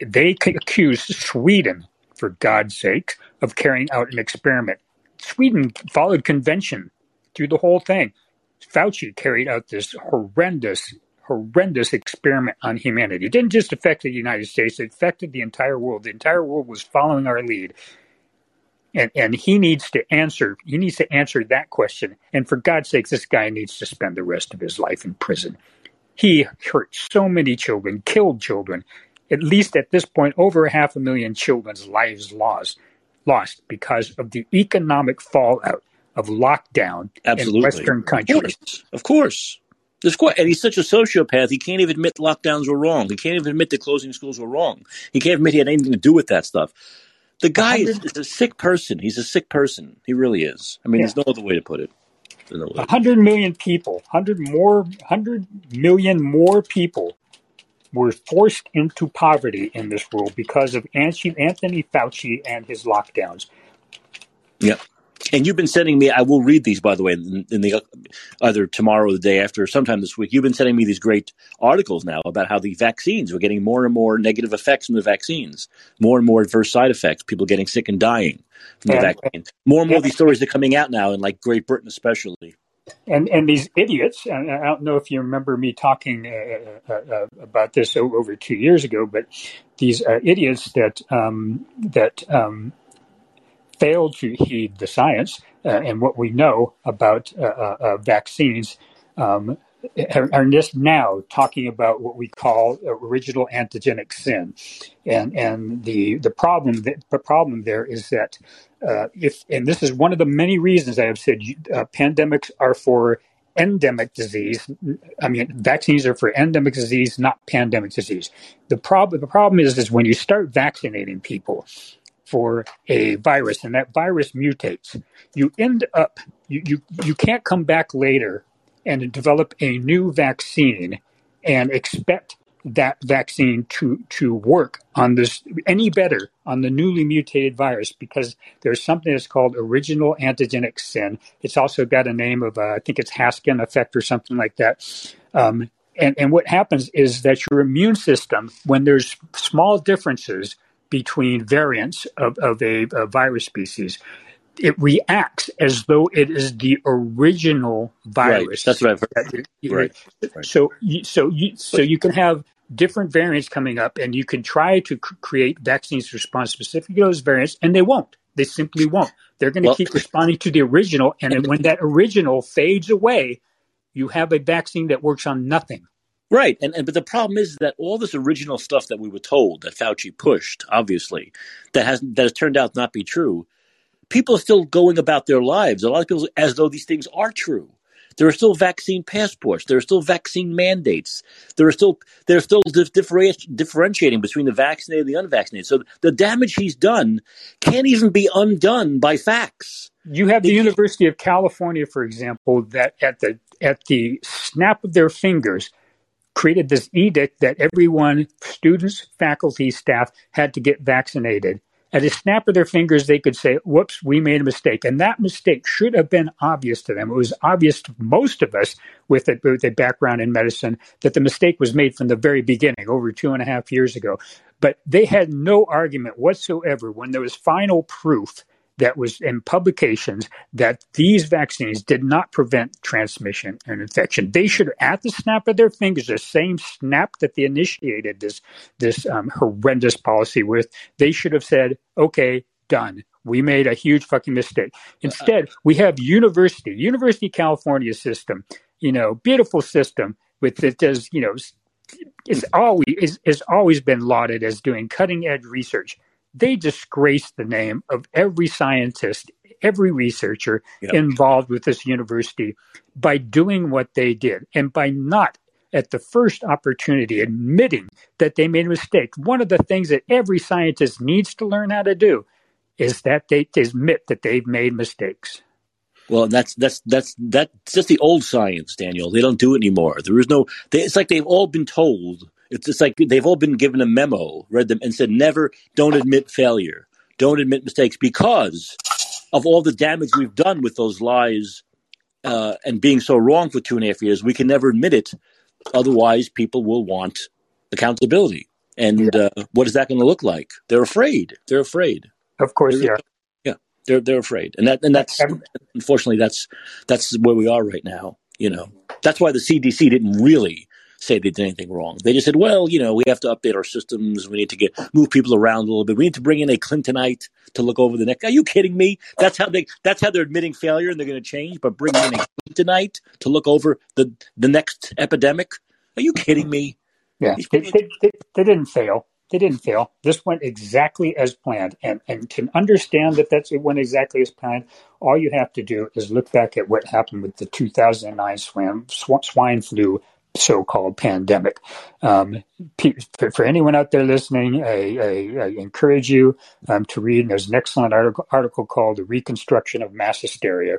They accused Sweden, for God's sake, of carrying out an experiment. Sweden followed convention through the whole thing. Fauci carried out this horrendous, horrendous experiment on humanity. It didn't just affect the United States, it affected the entire world. The entire world was following our lead and and he needs to answer he needs to answer that question and for god's sakes this guy needs to spend the rest of his life in prison he hurt so many children killed children at least at this point over half a million children's lives lost lost because of the economic fallout of lockdown Absolutely. in western countries of course, of course. and he's such a sociopath. He can't even admit lockdowns were wrong. He can't even admit that closing schools were wrong. He can't admit he had anything to do with that stuff. The guy is, is, a sick person. He's a sick person. He really is. I mean, yeah. there's no other way to put it. A hundred million people, hundred more, hundred million more people were forced into poverty in this world because of Anthony Fauci and his lockdowns. Yep. And you've been sending me. I will read these, by the way, in, in the either tomorrow or the day after, sometime this week. You've been sending me these great articles now about how the vaccines were getting more and more negative effects from the vaccines, more and more adverse side effects, people getting sick and dying from the vaccine. More and more of these stories are coming out now, in like Great Britain especially. And and these idiots. I don't know if you remember me talking uh, uh, uh, about this over two years ago, but these uh, idiots that um, that um, failed to heed the science uh, and what we know about uh, uh, vaccines um, are, are just now talking about what we call original antigenic sin, and and the the problem that, the problem there is that uh, if and this is one of the many reasons I have said uh, pandemics are for endemic disease. I mean, vaccines are for endemic disease, not pandemic disease. The problem the problem is is when you start vaccinating people, for a virus and that virus mutates, you end up, you, you, you can't come back later and develop a new vaccine and expect that vaccine to to work on this any better on the newly mutated virus because there's something that's called original antigenic sin. It's also got a name of uh, I think it's Haskin effect or something like that. Um, and and what happens is that your immune system, when there's small differences, between variants of, of a, a virus species, it reacts as though it is the original virus. Right. That's what I've heard. right. So, you, so you, so you can have different variants coming up, and you can try to c- create vaccines to respond specifically to those variants, and they won't. They simply won't. They're going to well, keep responding to the original, and when that original fades away, you have a vaccine that works on nothing. Right, and, and but the problem is that all this original stuff that we were told that Fauci pushed, obviously, that has that has turned out not be true. People are still going about their lives. A lot of people as though these things are true. There are still vaccine passports. There are still vaccine mandates. There are still there are still differenti- differentiating between the vaccinated and the unvaccinated. So the damage he's done can't even be undone by facts. You have the University of California, for example, that at the at the snap of their fingers created this edict that everyone, students, faculty, staff, had to get vaccinated. At a snap of their fingers, they could say, whoops, we made a mistake. And that mistake should have been obvious to them. It was obvious to most of us with a, with a background in medicine that the mistake was made from the very beginning, over two and a half years ago. But they had no argument whatsoever when there was final proof that was in publications that these vaccines did not prevent transmission and infection. They should, at the snap of their fingers, the same snap that they initiated this this um, horrendous policy with, they should have said, "Okay, done. We made a huge fucking mistake." Instead, we have university, University of California system, you know, beautiful system with it does, you know, it's always is, always been lauded as doing cutting edge research they disgrace the name of every scientist, every researcher yep. involved with this university by doing what they did and by not at the first opportunity admitting that they made a mistake. One of the things that every scientist needs to learn how to do is that they admit that they've made mistakes. Well, that's that's that's that's just the old science, Daniel. They don't do it anymore. There is no. They, it's like they've all been told it's just like they've all been given a memo, read them, and said never, don't admit failure, don't admit mistakes because of all the damage we've done with those lies uh, and being so wrong for two and a half years. We can never admit it, otherwise people will want accountability. And yeah. uh, what is that going to look like? They're afraid. They're afraid. Of course, they're, yeah. Yeah, they're they're afraid, and that and that's unfortunately that's that's where we are right now. You know, that's why the CDC didn't really say they did anything wrong. They just said, well, you know, we have to update our systems. We need to get move people around a little bit. We need to bring in a Clintonite to look over the neck. Are you kidding me? That's how they that's how they're admitting failure and they're going to change. But bring in a Clintonite to look over the the next epidemic. Are you kidding me? Yeah, they, they, they, they didn't fail. They didn't fail. This went exactly as planned. And, and to understand that that's, it went exactly as planned, all you have to do is look back at what happened with the 2009 swine, swine flu so-called pandemic. Um, for, for, anyone out there listening, I, I, I encourage you um, to read. There's an excellent article, article called "The Reconstruction of Mass Hysteria."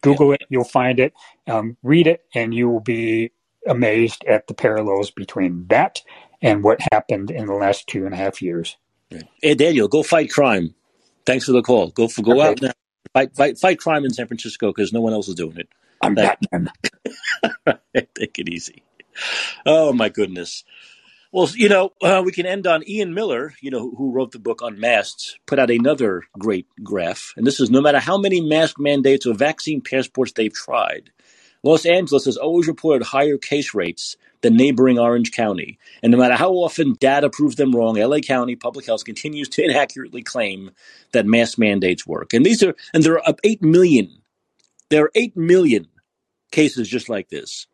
Google yeah. it, you'll find it. Um, read it, and you will be amazed at the parallels between that and what happened in the last two and a half years. Hey, Daniel, go fight crime. Thanks for the call. Go for, go okay. out now. Fight, fight, fight crime in San Francisco because no one else is doing it. I'm Batman. Take it easy. Oh my goodness. Well, you know, uh, we can end on Ian Miller, you know, who wrote the book on masks, put out another great graph. And this is no matter how many mask mandates or vaccine passports they've tried, Los Angeles has always reported higher case rates than neighboring Orange County. And no matter how often data proves them wrong, LA County Public Health continues to inaccurately claim that mask mandates work. And these are, and there are up 8 million, there are 8 million cases just like this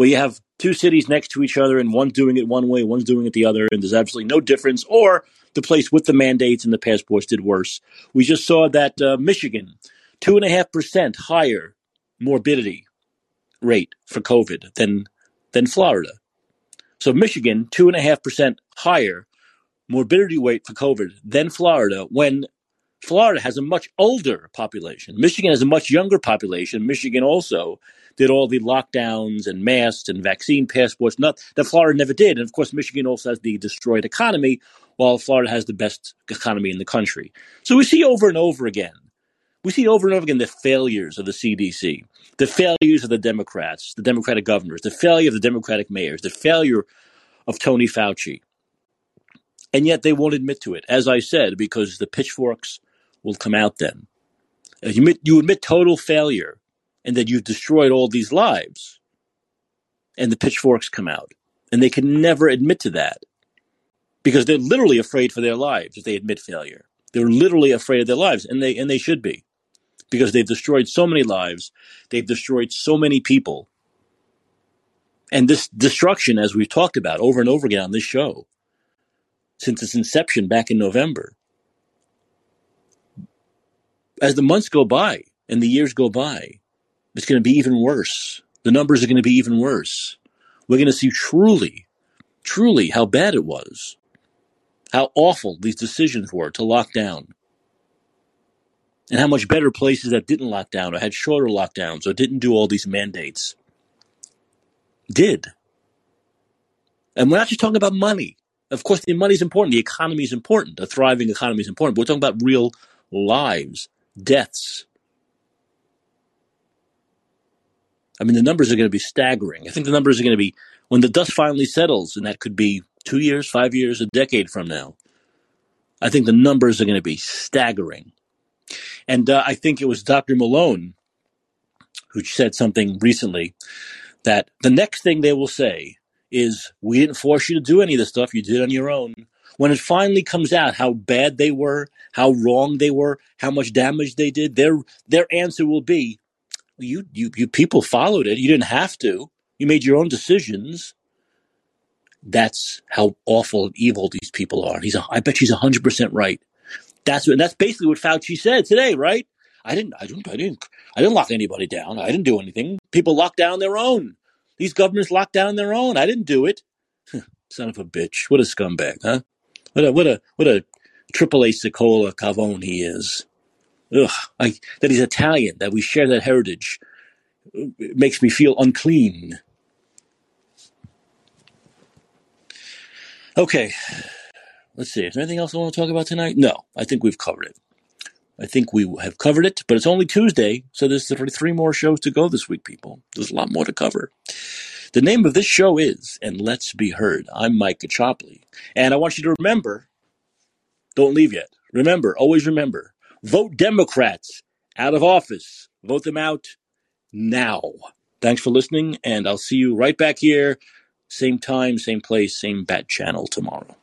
where you have two cities next to each other and one's doing it one way, one's doing it the other, and there's absolutely no difference, or the place with the mandates and the passports did worse. We just saw that uh, Michigan, two and a half percent higher morbidity rate for COVID than than Florida. So Michigan, two and a half percent higher morbidity rate for COVID than Florida when Florida has a much older population. Michigan has a much younger population. Michigan also did all the lockdowns and masks and vaccine passports, not that Florida never did. And of course, Michigan also has the destroyed economy, while Florida has the best economy in the country. So we see over and over again, we see over and over again the failures of the CDC, the failures of the Democrats, the Democratic governors, the failure of the Democratic mayors, the failure of Tony Fauci. And yet they won't admit to it, as I said, because the pitchforks will come out then. You admit, you admit total failure and that you've destroyed all these lives. And the pitchforks come out. And they can never admit to that because they're literally afraid for their lives if they admit failure. They're literally afraid of their lives, and they and they should be, because they've destroyed so many lives, they've destroyed so many people, and this destruction, as we've talked about over and over again on this show, since its inception back in November, as the months go by and the years go by, it's going to be even worse. The numbers are going to be even worse. We're going to see truly, truly how bad it was, how awful these decisions were to lock down, and how much better places that didn't lock down or had shorter lockdowns or didn't do all these mandates did. And we're not just talking about money. Of course, the money is important. The economy is important. A thriving economy is important. But we're talking about real lives, deaths, I mean, the numbers are going to be staggering. I think the numbers are going to be when the dust finally settles, and that could be two years, five years, a decade from now. I think the numbers are going to be staggering. And uh, I think it was Dr. Malone who said something recently that the next thing they will say is, We didn't force you to do any of this stuff, you did on your own. When it finally comes out how bad they were, how wrong they were, how much damage they did, their their answer will be, you you you people followed it. You didn't have to. You made your own decisions. That's how awful and evil these people are. He's, a, I bet she's hundred percent right. That's what, that's basically what Fauci said today, right? I didn't, I didn't, I didn't, I didn't lock anybody down. I didn't do anything. People locked down their own. These governments locked down their own. I didn't do it. Son of a bitch! What a scumbag, huh? What a what a what a triple A Cicola Cavone he is. Ugh, I, that he's Italian. That we share that heritage. It makes me feel unclean. Okay, let's see. Is there anything else I want to talk about tonight? No, I think we've covered it. I think we have covered it, but it's only Tuesday, so there's three more shows to go this week, people. There's a lot more to cover. The name of this show is And Let's Be Heard. I'm Mike Caccioppoli, and I want you to remember, don't leave yet. Remember, always remember, vote Democrats out of office. Vote them out now. Thanks for listening, and I'll see you right back here, same time, same place, same bat channel tomorrow.